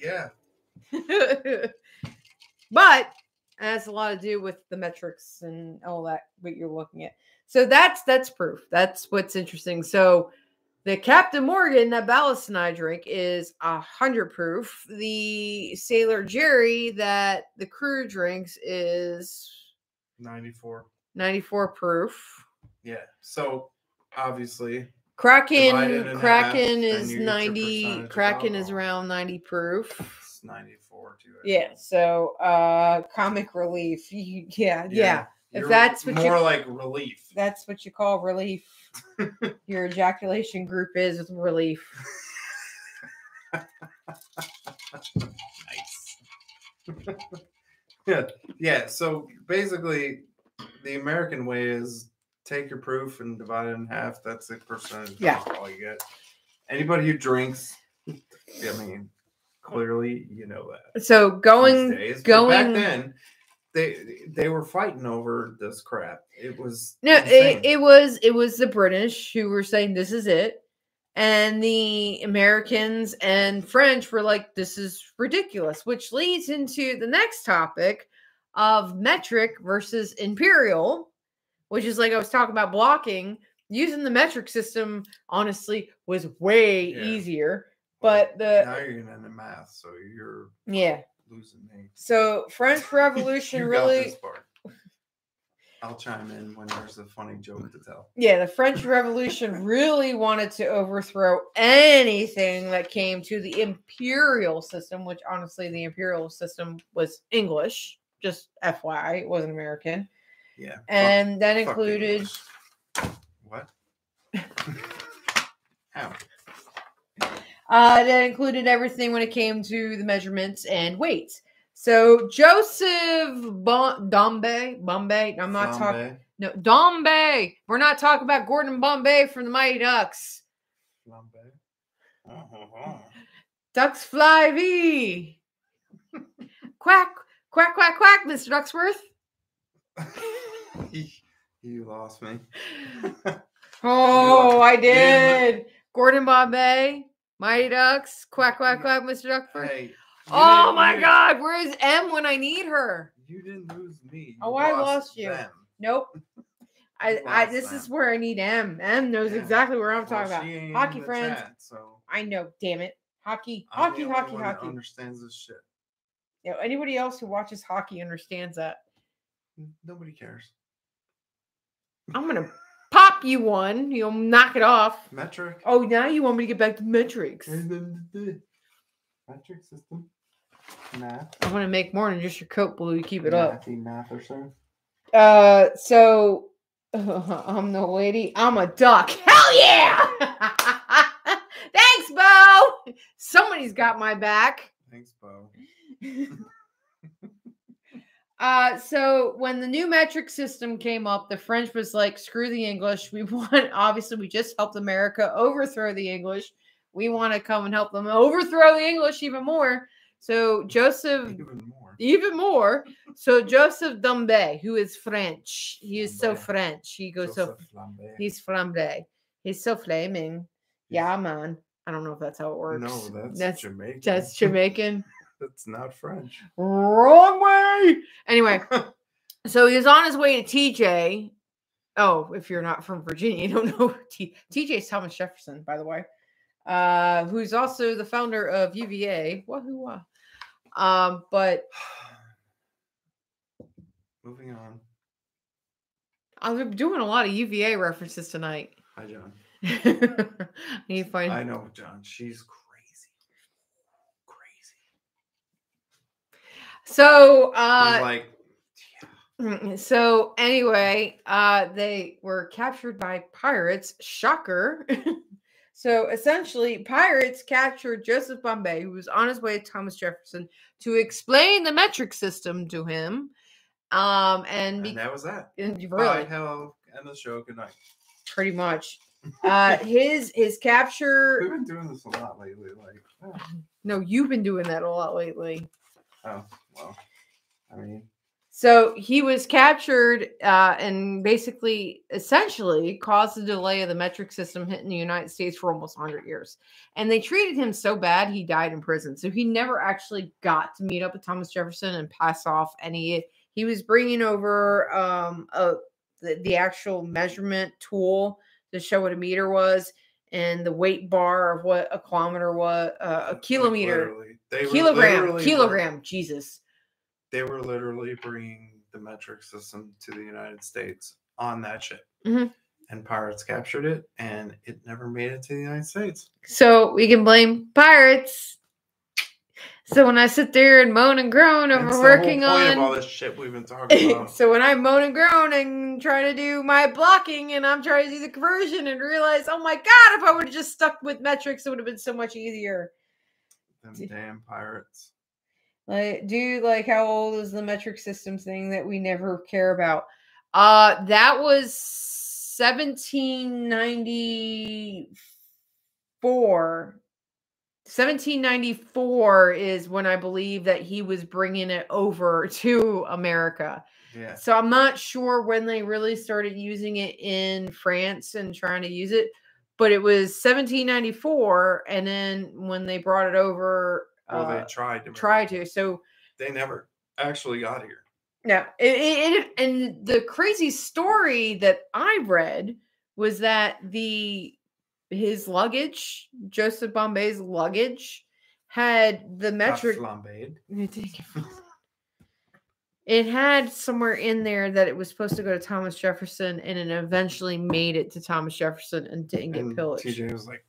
Yeah. but it has a lot to do with the metrics and all that what you're looking at. So that's that's proof. That's what's interesting. So the Captain Morgan that Ballas and I drink is a hundred proof. The Sailor Jerry that the crew drinks is 94. 94 proof. Yeah. So obviously, Kraken Kraken half, is you get your 90 Kraken is around 90 proof. it's 94 too. I Yeah, think. so uh comic relief. You- Yeah, yeah. If that's what you- more like relief. That's what you call relief. Your ejaculation group is with relief. nice. yeah. Yeah. So basically, the American way is take your proof and divide it in half. That's the percentage Yeah. all you get. Anybody who drinks, I mean, clearly you know that. So going days. Going- back then, they they were fighting over this crap. It was no, insane. it, it was it was the British who were saying this is it. And the Americans and French were like, this is ridiculous, which leads into the next topic of metric versus imperial, which is like I was talking about blocking. Using the metric system, honestly, was way Yeah. easier. But the now you're getting into math, so you're yeah. Losing me. So French Revolution really. I'll chime in when there's a funny joke to tell. yeah, the French Revolution really wanted to overthrow anything that came to the imperial system, which honestly the imperial system was English, just FYI, it wasn't American. Yeah. fuck- And that included English. What? How? Uh that included everything when it came to the measurements and weights. So Joseph bon- Bombay, Bombay, I'm not talking no Dombay. We're not talking about Gordon Bombay from the Mighty Ducks. Oh, Ducks fly V. quack, quack, quack, quack, Mr. Ducksworth. oh. you lost me. Oh, I did. Gordon Bombay, Mighty Ducks, quack, quack, quack, Mr. Ducksworth. Hey. Oh my you- God, where is M when I need her? You didn't lose me. Oh, you I lost you. them. Nope. I, I lost this is where I need M. M knows Yeah. exactly where I'm Well, talking about. she ain't in Hockey friends. chat, so I know, damn it. Hockey, I'm hockey, only hockey, one hockey. Understands this shit. You know, anybody else who watches hockey understands that. Nobody cares. I'm gonna you one. You'll knock it off. Metric. Oh, now you want me to get back to metrics. Metric system. Math. I'm gonna make more than just your coat blue to keep it up. Math or so. Uh, so I'm the lady. I'm a duck. Hell yeah! Thanks, Bo. Somebody's got my back. Thanks, Bo. Uh, so when the new metric system came up, the French was like, "Screw the English. We want obviously we just helped America overthrow the English. We want to come and help them overthrow the English even more." So Joseph Even more. even more. So Joseph Dombey, who is French, he is so French. He goes so Joseph Lambert. he's flambe. He's so flaming. Yeah, man. I don't know if that's how it works. No, that's, that's Jamaican. that's Jamaican. That's not French. Wrong way. Anyway, so he was on his way to TJ. Oh, if you're not from Virginia, you don't know T- TJ's Thomas Jefferson, by the way. Uh, who's also the founder of UVA. Wahoo wah. Um, but Moving on. I'm doing a lot of UVA references tonight. Hi, John. I need to find I know, John. She's crazy. Crazy. So uh like, So anyway, uh they were captured by pirates. Shocker. so essentially, pirates captured Joseph Bombay, who was on his way to Thomas Jefferson, to explain the metric system to him. Um, and, be- and that was that. and Bye, really, hello, end the show. Good night. pretty much. Uh, his his capture We've been doing this a lot lately. Like, oh, No, you've been doing that a lot lately. oh, well, I mean, So he was captured uh, and basically, essentially, caused the delay of the metric system hitting the United States for almost 100 years. And they treated him so bad, he died in prison. So he never actually got to meet up with Thomas Jefferson and pass off any. He was bringing over um, a, the, the actual measurement tool to show what a meter was and the weight bar of what a kilometer was, uh, a kilometer, were kilogram, kilogram. Jesus. They were literally bringing the metric system to the United States on that ship, Mhm. and pirates captured it, and it never made it to the United States. So we can blame pirates. So when I sit there and moan and groan over whole working of all on, this shit we've been talking about. so when I moan and groan and trying to do my blocking and I'm trying to do the conversion and realize, oh my god, if I would have just stuck with metrics, it would have been so much easier. Them damn pirates. Like, dude, like how old is the metric system thing that we never care about? Uh that was 1794. 1794 is when I believe that he was bringing it over to America. Yeah. So I'm not sure when they really started using it in France and trying to use it, but it was 1794 and then when they brought it over Well, uh, they tried to. try to. So They never actually got here. yeah, it, it, it- and the crazy story that I read was that the his luggage, Joseph Bombay's luggage, had the metric. It had somewhere in there that it was supposed to go to Thomas Jefferson, and it eventually made it to Thomas Jefferson and didn't get And pillaged. TJ was like,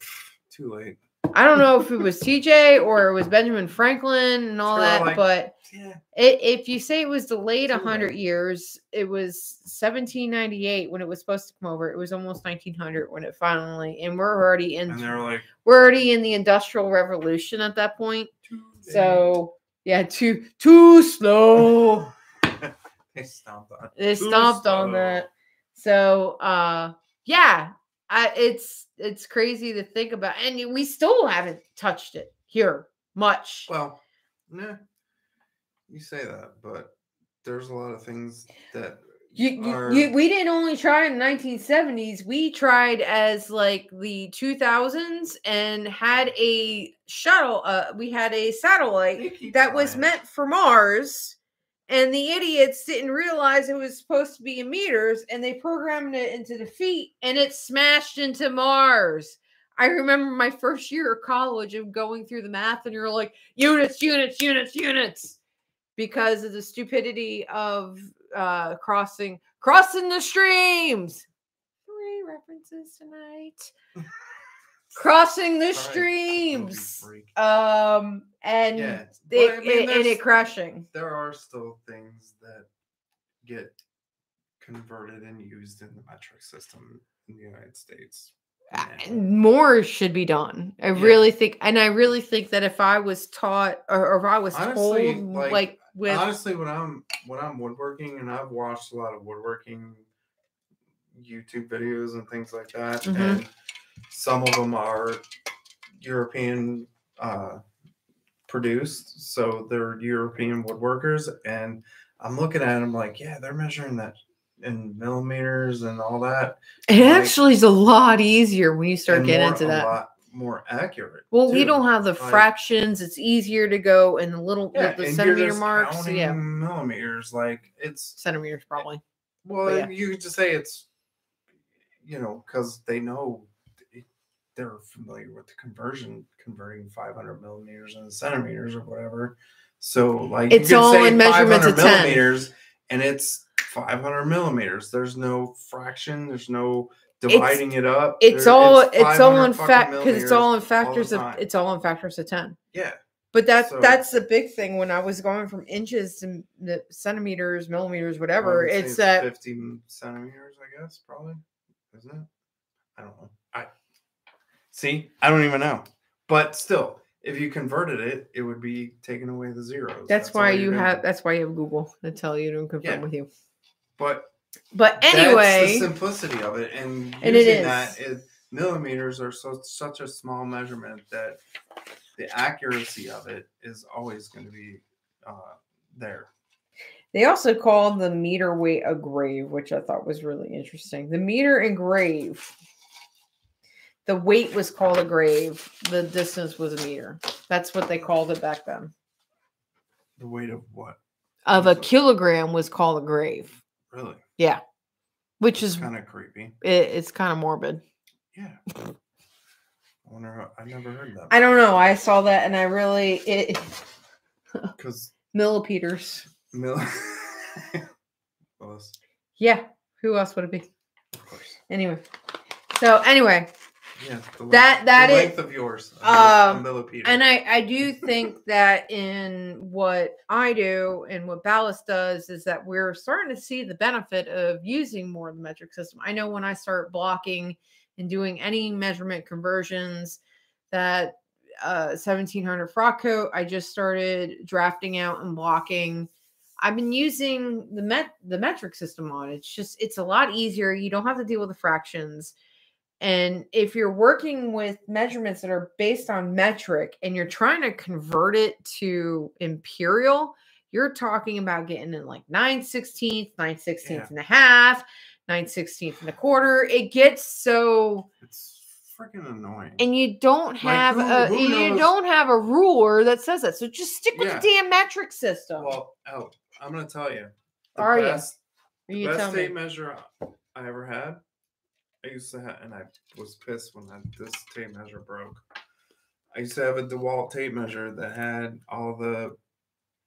too late. I don't know if it was TJ or it was Benjamin Franklin and all that, like, but Yeah. It, if you say it was delayed a hundred years, it was 1798 when it was supposed to come over. It was almost 1900 when it finally, and we're already in And they were like, we're already in the industrial revolution at that point. So yeah, too too slow. they stomped on. they stomped on that. So uh, yeah, I, it's it's crazy to think about, and we still haven't touched it here much. Well, nah, you say that, but there's a lot of things that You, you, we didn't only try in the 1970s. We tried as like the 2000s and had a shuttle. Uh, we had a satellite that was meant for Mars, and the idiots didn't realize it was supposed to be in meters, and they programmed it into the feet, and it smashed into Mars. I remember my first year of college of going through the math, and you're like units, units, units, units, because of the stupidity of uh crossing crossing the streams. Three references tonight. crossing the streams. Um and Yeah, it, but I mean, it- and it crashing. there are still things that get converted and used in the metric system in the United States. Uh. More should be done. I Yeah. really think, and I really think that if I was taught or, or if I was Honestly, told, like, like, with honestly when i'm when i'm woodworking and i've watched a lot of woodworking youtube videos and things like that Mhm. and some of them are european uh produced so they're european woodworkers and i'm looking at them like yeah they're measuring that in millimeters and all that it like- actually is a lot easier when you start getting more- into a that. lot more accurate Well, we don't have the Like- fractions. It's easier to go in the little yeah, the, centimeter marks. Yeah, millimeters like it's centimeters probably. Well, yeah. you could just say it's, you know, because they know they're familiar with the conversion, converting 500 millimeters into centimeters or whatever. So, mm-hmm. like, It's you could all say in measurements of 10. millimeters, and it's 500 millimeters. There's no fraction. There's no dividing it up. It's there- all it's, all in fact because it's all in factors the of it's all in factors of ten. yeah. But that's So- that's the big thing when I was going from inches to the centimeters, millimeters, whatever. would say It's that 50 centimeters, I guess, probably. Isn't it? I don't know. See. I don't even know. But still, if you converted it, it would be taking away the zeros. that's, all why you're doing. have that's why you have Google to tell you to confirm Yeah. with you. But But that's anyway, the simplicity of it, and And it using is. that is millimeters are so such a small measurement that the accuracy of it is always going to be uh, there. They also called the meter weight a grave, which I thought was really interesting. The meter and grave. The weight was called a grave. The distance was a meter. That's what they called it back then. The weight of what? Of a kilogram was called a grave, Really? Yeah. Which is kind of creepy. it, it's kind of morbid. Yeah. I wonder. How, I never heard that. I don't know. I saw that and I really it because millipeters. mil. Willis, Yeah. Who else would it be? of course. Anyway. So anyway, Yeah. The That- length, that the is- of yours. Um, and I I do think that in what I do and what Ballas does is that we're starting to see the benefit of using more of the metric system. I know when I start blocking and doing any measurement conversions that uh 1700 frock coat, I just started drafting out and blocking. I've been using the met the metric system on. It's just it's a lot easier. You don't have to deal with the fractions. And if you're working with measurements that are based on metric and you're trying to convert it to imperial, you're talking about getting in like 9 16th, 9 16th Yeah. and a half, 9 16th and a quarter. It gets so it's freaking annoying. and you don't have who- a who you don't have a ruler that says that. So just stick with Yeah. the damn metric system. well, oh, I'm gonna tell you. The Are best, the you tell best me. measure I ever had. I used to have, and I was pissed when that this tape measure broke. I used to have a DeWalt tape measure that had all the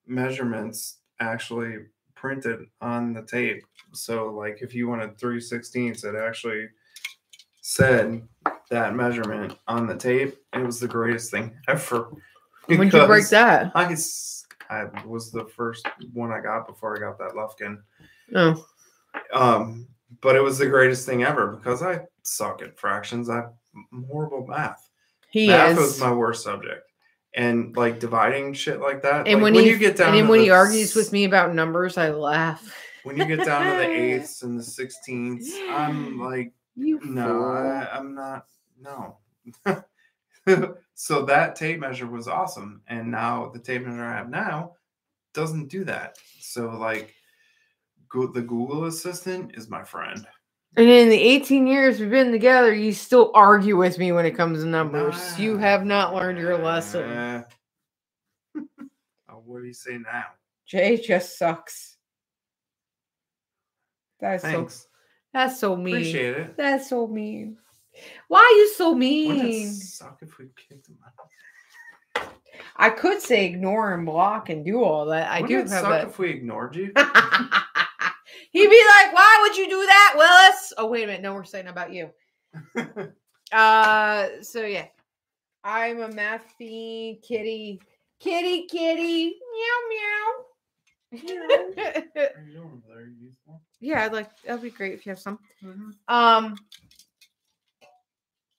measurements actually printed on the tape. So, like, if you wanted three sixteenths, it actually said that measurement on the tape. It was the greatest thing ever. When'd you break that? I was the first one I got before I got that Lufkin. Oh, Um, but it was the greatest thing ever because I suck at fractions. I'm horrible at math. he math is. was my worst subject. And like dividing shit like that. and like, when, he you get down and when the he argues with me about numbers, I laugh. when you get down to the eighths and the sixteenths, I'm like, You no, fool. I, I'm not. No. so that tape measure was awesome, and now the tape measure I have now doesn't do that. So like, the Google Assistant is my friend. And in the 18 years we've been together, you still argue with me when it comes to numbers. You have not learned your lesson. Nah. oh, what do you say now? Jay just sucks. That's so that's so mean. Appreciate it. That's so mean. Why are you so Wouldn't it mean? suck if we kicked him out? I could say ignore and block and do all that. I do Wouldn't have suck that. if we ignored you? He'd be like, "Why would you do that, Willis?" Oh, wait a minute. No, we're saying about you. Uh, so yeah, I'm a mathy kitty, kitty, kitty, meow, meow. Are you doing very useful? yeah, I'd like that'd be great if you have some. Mhm. Um.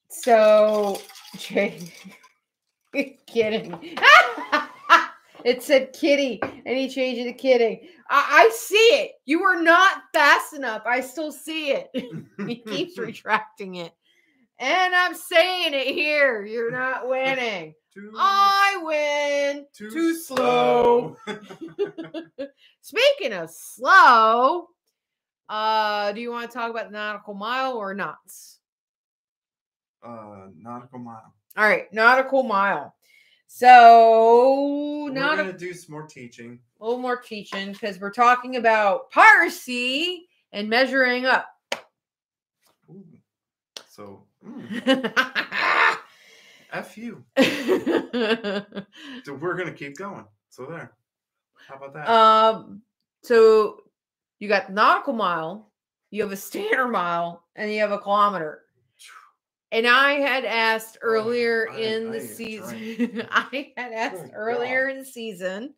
So, Jay, You're kidding. It said kitty, and he changed it to kidding. I, I see it. You were not fast enough. I still see it. he keeps retracting it. And I'm saying it here. You're not winning. Too, I win. too, too slow. Speaking of slow, uh, do you want to talk about the nautical mile or not? uh, nautical mile. All right, nautical mile. So, We're not gonna do some more teaching. a little more teaching because we're talking about piracy and measuring up. Ooh. So, mm, f you. So we're gonna keep going. So there. How about that? um, so you got the nautical mile, you have a standard mile, and you have a kilometer. And I had asked Oh, earlier I- in I the a season, I had asked Good earlier in the season.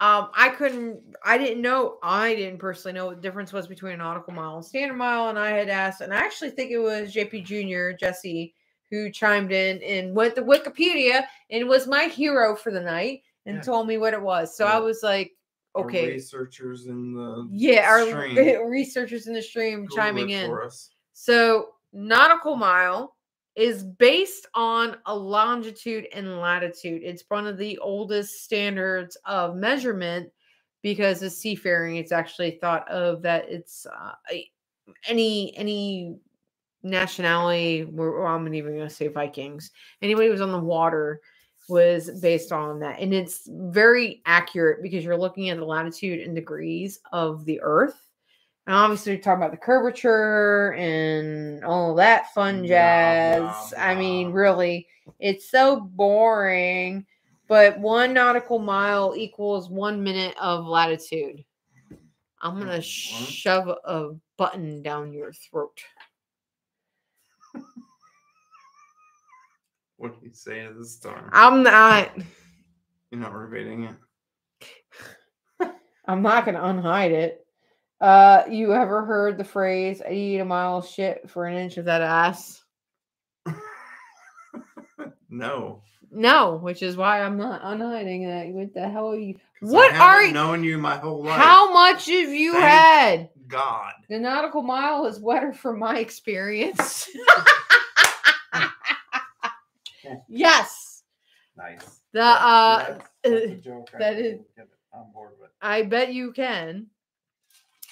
Um, I couldn't, I didn't know, I didn't personally know what the difference was between a nautical mile and standard mile. And I had asked, and I actually think it was JP Jr., Jesse, who chimed in and went to Wikipedia and was my hero for the night and Yeah. told me what it was. So I was like, Our okay. researchers in the Yeah, our stream, researchers in the stream chiming in. for us. So nautical mile is based on a longitude and latitude. It's one of the oldest standards of measurement because of seafaring. It's actually thought of that it's uh, any any nationality. Well, I'm not even going to say Vikings. Anybody who was on the water was based on that, and it's very accurate because you're looking at the latitude and degrees of the Earth. And obviously, we're talking about the curvature and all that fun Blah, jazz. blah, I mean, really, it's so boring. But one nautical mile equals one minute of latitude. I'm gonna What? shove a button down your throat. What do you say to the storm? I'm not. You're not repeating it. I'm not gonna unhide it. Uh, you ever heard the phrase "I eat a mile of shit for an inch of that ass"? no. No, which is why I'm not unhiding that. What the hell are you? What I are you? known you my whole life. How much have you Thank had? God. The nautical mile is wetter from my experience. yes, Nice. the uh, that's, that's uh, joke I that can is- get on board with. I bet you can.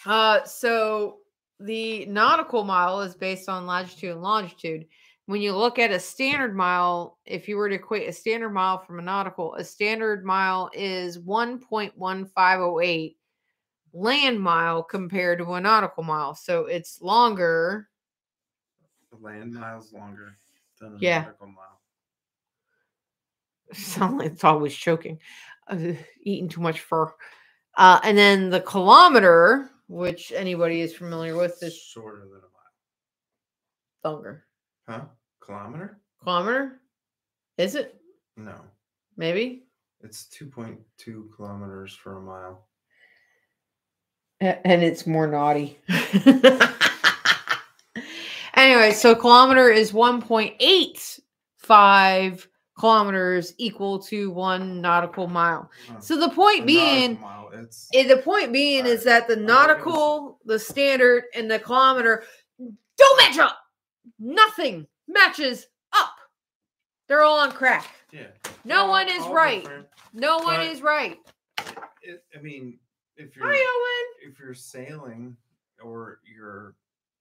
Uh, so the nautical mile is based on latitude and longitude. When you look at a standard mile, if you were to equate a standard mile from a nautical, a standard mile is 1.1508 land mile compared to a nautical mile. So it's longer. The land miles longer than a Yeah. nautical mile. Sound like it's always choking, uh, eating too much fur. Uh, and then the kilometer, which anybody is familiar with, is shorter than a mile. longer. Huh? Kilometer? Kilometer? Is it? No. Maybe. It's 2.2 kilometers for a mile. And it's more naughty. anyway, so kilometer is 1.85 kilometers equal to one nautical mile. So the point being, mile, it's eh, the point being is that the nautical, the standard, and the kilometer don't match up. Nothing matches up. They're all on crack. yeah. No All- one is right. different. No one But- is right. It, I mean, if you're Hi, if you're sailing or you're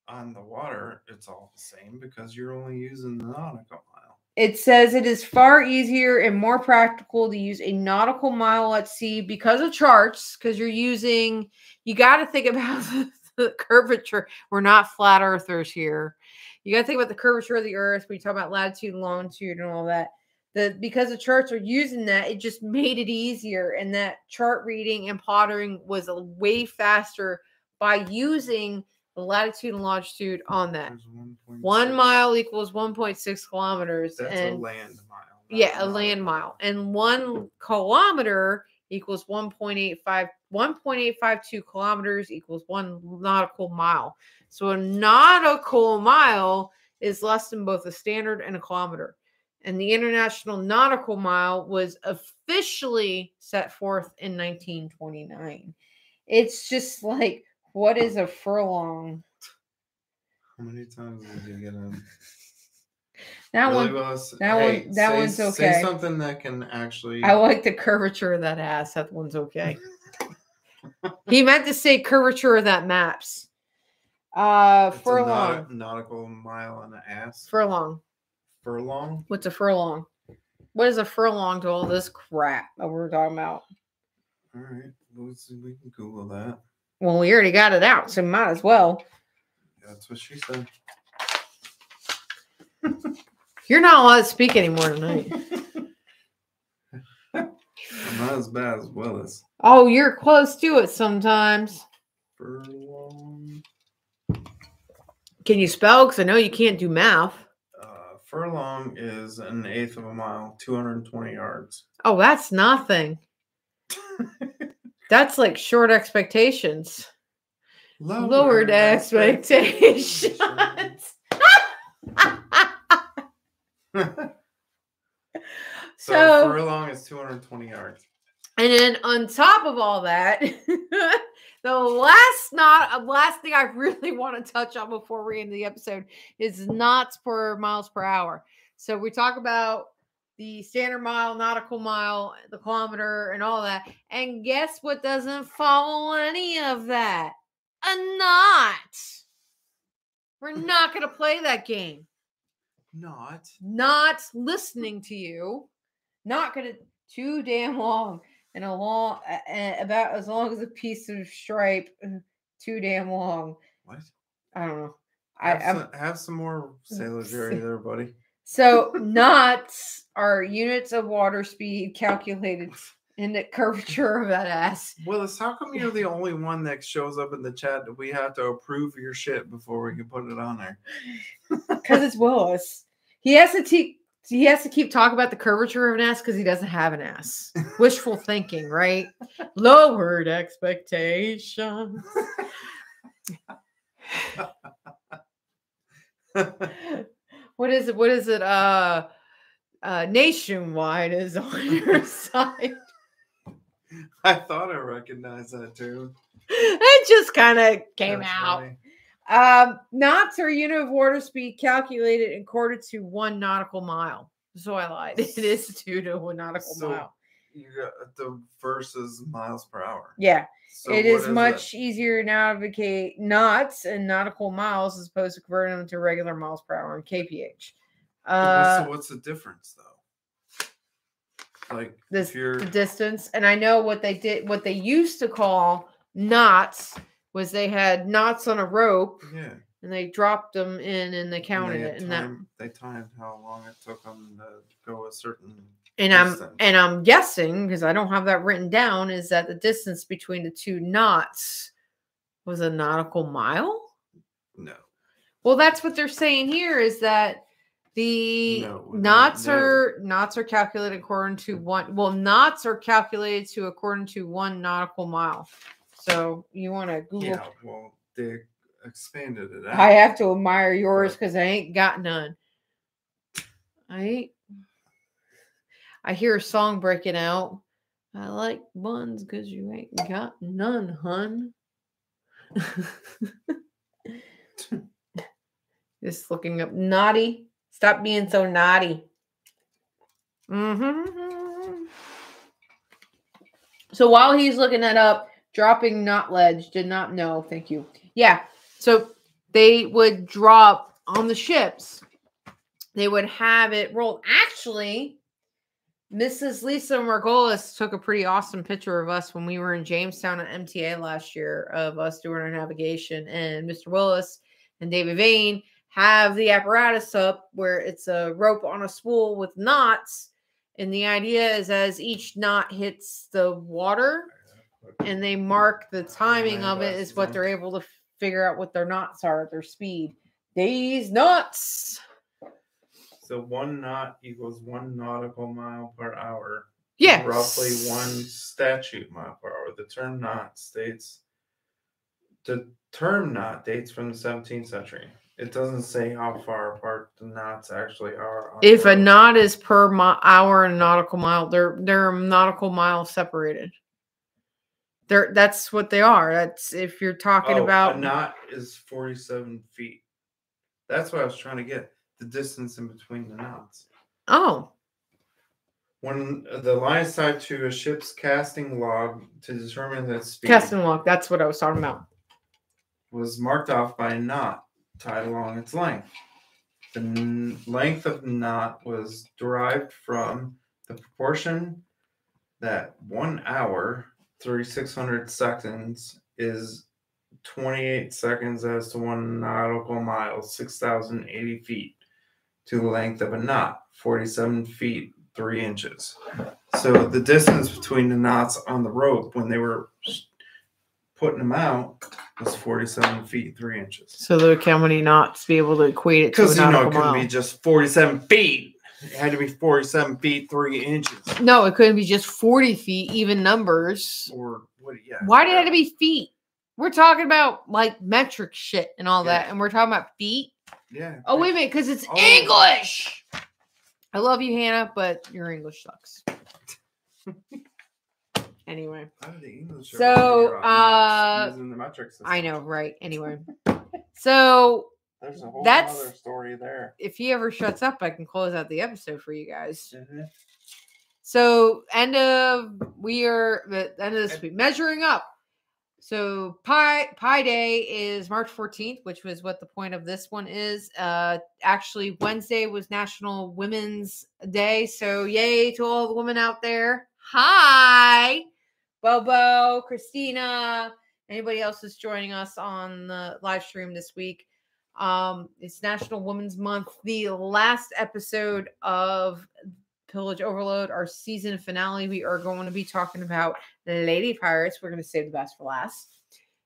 on the water, it's all the same because you're only using the nautical mile. It says it is far easier and more practical to use a nautical mile at sea because of charts, because you're using, you got to think about the curvature. We're not flat earthers here. You got to think about the curvature of the earth. We talk about latitude longitude and all that. The, because the charts are using that, it just made it easier. And that chart reading and plottering was a way faster by using the latitude and longitude on that. 1.6. One mile equals 1.6 kilometers. That's and a land mile. yeah, a nautical land mile. And one kilometer equals 1.85 1.852 kilometers equals one nautical mile. So a nautical mile is less than both a standard and a kilometer. And the International Nautical Mile was officially set forth in 1929. It's just like, what is a furlong? How many times did you get in? That Really, one, Willis? that one- that say- one's okay. Say something that can actually. I like the curvature of that ass. That one's okay. he meant to say curvature of that maps. Uh, It's furlong. naut- nautical mile and an ass. Furlong. Furlong. What's a furlong? What is a furlong to all this crap that we're talking about? All right, let's see. We can Google that. Well, we already got it out, so might as well. That's what she said. You're not allowed to speak anymore tonight. Not as bad as Willis. oh, you're close to it sometimes. Furlong. Can you spell? Because I know you can't do math. Uh, furlong is an eighth of a mile, 220 yards. Oh, that's nothing. That's like short expectations. Lowered expectations. so, so, furlong is 220 yards. and then on top of all that, the last not last thing I really want to touch on before we end the episode is knots per miles per hour. So we talk about the standard mile, nautical mile, the kilometer, and all that. And guess what doesn't follow any of that? A knot. We're not going to play that game. Not. Not listening to you. Not going to. Too damn long and a long, a- about as long as a piece of stripe. uh, Too damn long. What? I don't know. I, Have, I'm, some, have some more Sailor Jerry there, buddy. So knots are units of water speed calculated in the curvature of that ass. Willis, how come you're the only one that shows up in the chat that we have to approve your shit before we can put it on there? Because it's Willis. He has to te- he has to keep talking about the curvature of an ass because he doesn't have an ass. Wishful thinking, right? Lowered expectations. What is it? What is it? Uh uh nationwide is on your side. I thought I recognized that too. It just kind of came That's out. funny. Um, knots are a unit of water speed calculated according to one nautical mile. So I lied. It is two to one nautical So- mile. You got the versus miles per hour. Yeah, So it is it? much easier to navigate knots and nautical miles as opposed to converting them to regular miles per hour and kph. Uh, so what's the difference though? Like this the distance, and I know what they did. What they used to call knots was they had knots on a rope yeah, and they dropped them in and they and counted they it, and that they timed how long it took them to go a certain. And I'm and I'm guessing because I don't have that written down is that the distance between the two knots was a nautical mile. No, Well, that's what they're saying here is that the no, knots no. are knots are calculated according to one. Well, knots are calculated to according to one nautical mile. So you want to Google? yeah, well they expanded it out. I have to admire yours because I ain't got none. I ain't. I hear a song breaking out. I like buns because you ain't got none, hun. Just looking up naughty. Stop being so naughty. hmm So while he's looking that up, dropping not ledge, did not know. Thank you. Yeah. So they would drop on the ships. They would have it rolled. Actually, Mrs. Lisa Margolis took a pretty awesome picture of us when we were in Jamestown at MTA last year of us doing our navigation. And Mr. Willis and David Vane have the apparatus up where it's a rope on a spool with knots. And the idea is as each knot hits the water, and they mark the timing of it is what they're able to figure out what their knots are at their speed. These knots. So one knot equals one nautical mile per hour. Yeah. Roughly one statute mile per hour. The term knot states the term knot dates from the 17th century. It doesn't say how far apart the knots actually are. If a knot is per mi- hour and nautical mile, they're they're nautical mile separated. They're that's what they are. That's if you're talking Oh, about a knot is 47 feet. That's what I was trying to get. The distance in between the knots. oh When the line is tied to a ship's casting log to determine the speed casting log. That's what I was talking about. was marked off by a knot tied along its length. The n- length of the knot was derived from the proportion that one hour, 3600 seconds, is 28 seconds as to one nautical mile, 6,080 feet, to the length of a knot, 47 feet, 3 inches. So the distance between the knots on the rope when they were putting them out was 47 feet, 3 inches. So look how many knots be able to equate it to a Because, you know, it couldn't be just 47 feet. It had to be 47 feet, 3 inches. no, it couldn't be just 40 feet, even numbers. Or what? Yeah. Why did it have to be feet? We're talking about like metric shit and all that, and we're talking about feet. Yeah. Oh, wait a minute, because it's Oh. English. I love you, Hannah, but your English sucks. Anyway, How did the English So, ever figure out uh, maths using the metric system? I know, right? Anyway, so There's a whole That's- other story there. if he ever shuts up, I can close out the episode for you guys. Mhm. So end of we are the end of this week measuring up. So Pi Pi Day is March 14th, which was what the point of this one is. Uh actually Wednesday was National Women's Day. So yay to all the women out there. Hi. Bobo, Christina, anybody else is joining us on the live stream this week. Um, it's National Women's Month. The last episode of Pillage Overload, our season finale, we are going to be talking about Lady Pirates. We're going to save the best for last.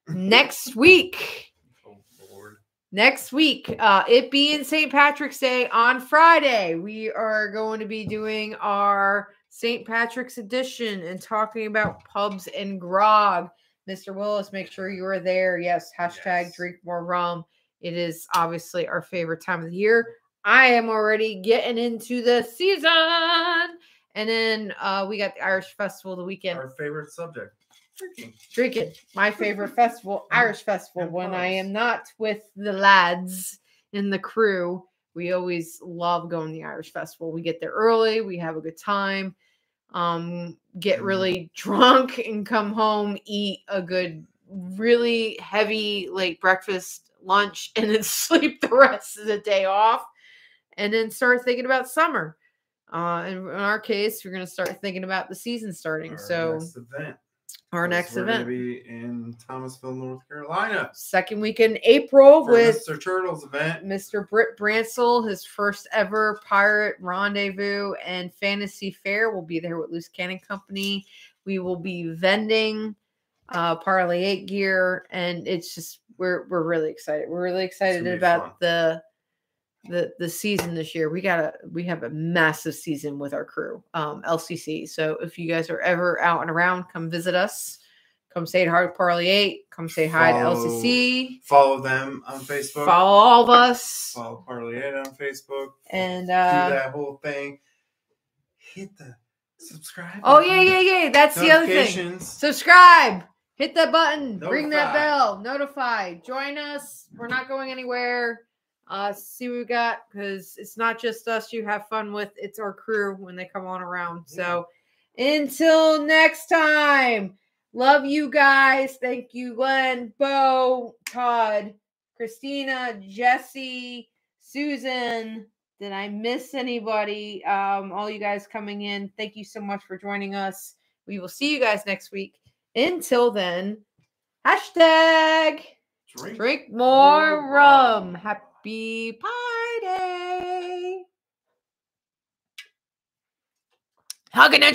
Next week, Oh Lord. next week, uh, it being St. Patrick's Day on Friday, we are going to be doing our St. Patrick's edition and talking about pubs and grog. Mr. Willis, make sure you are there. Yes, hashtag Yes. drink more rum. It is obviously our favorite time of the year. I am already getting into the season. And then uh, we got the Irish Festival the weekend. Our favorite subject. Drinking. Drinking. My favorite festival, Irish Festival, when I am not with the lads in the crew. We always love going to the Irish Festival. We get there early, we have a good time, um, get Mhm. really drunk and come home, eat a good, really heavy late breakfast, lunch, and then sleep the rest of the day off. And then start thinking about summer. Uh, and in our case, we're going to start thinking about the season starting. So, our so, next event. our next we're event be in Thomasville, North Carolina. second week in April with Mr. Turtle's event. Mr. Britt Bransel, his first ever pirate rendezvous and fantasy fair. We'll be there with Loose Cannon Company. We will be vending uh Parlay 8 gear and it's just we're we're really excited. We're really excited about fun. the the the season this year. We got a we have a massive season with our crew, um LCC. So if you guys are ever out and around, come visit us. Come say hi to Parlay 8. Come say hi to LCC. Follow them on Facebook. Follow all of us. Follow parley 8 on Facebook. And Do uh that whole thing. Hit the subscribe. oh yeah, yeah, yeah. That's the other thing. Subscribe. Hit that button. Ring that bell. Notify. Join us. We're not going anywhere. Uh see what we got because it's not just us you have fun with, it's our crew when they come on around. So until next time. Love you guys. Thank you, Glenn, Bo, Todd, Christina, Jesse, Susan. Did I miss anybody? Um, all you guys coming in. Thank you so much for joining us. We will see you guys next week. Until then, hashtag Drink. drink more more rum. rum. Happy Pie Day. Hugging and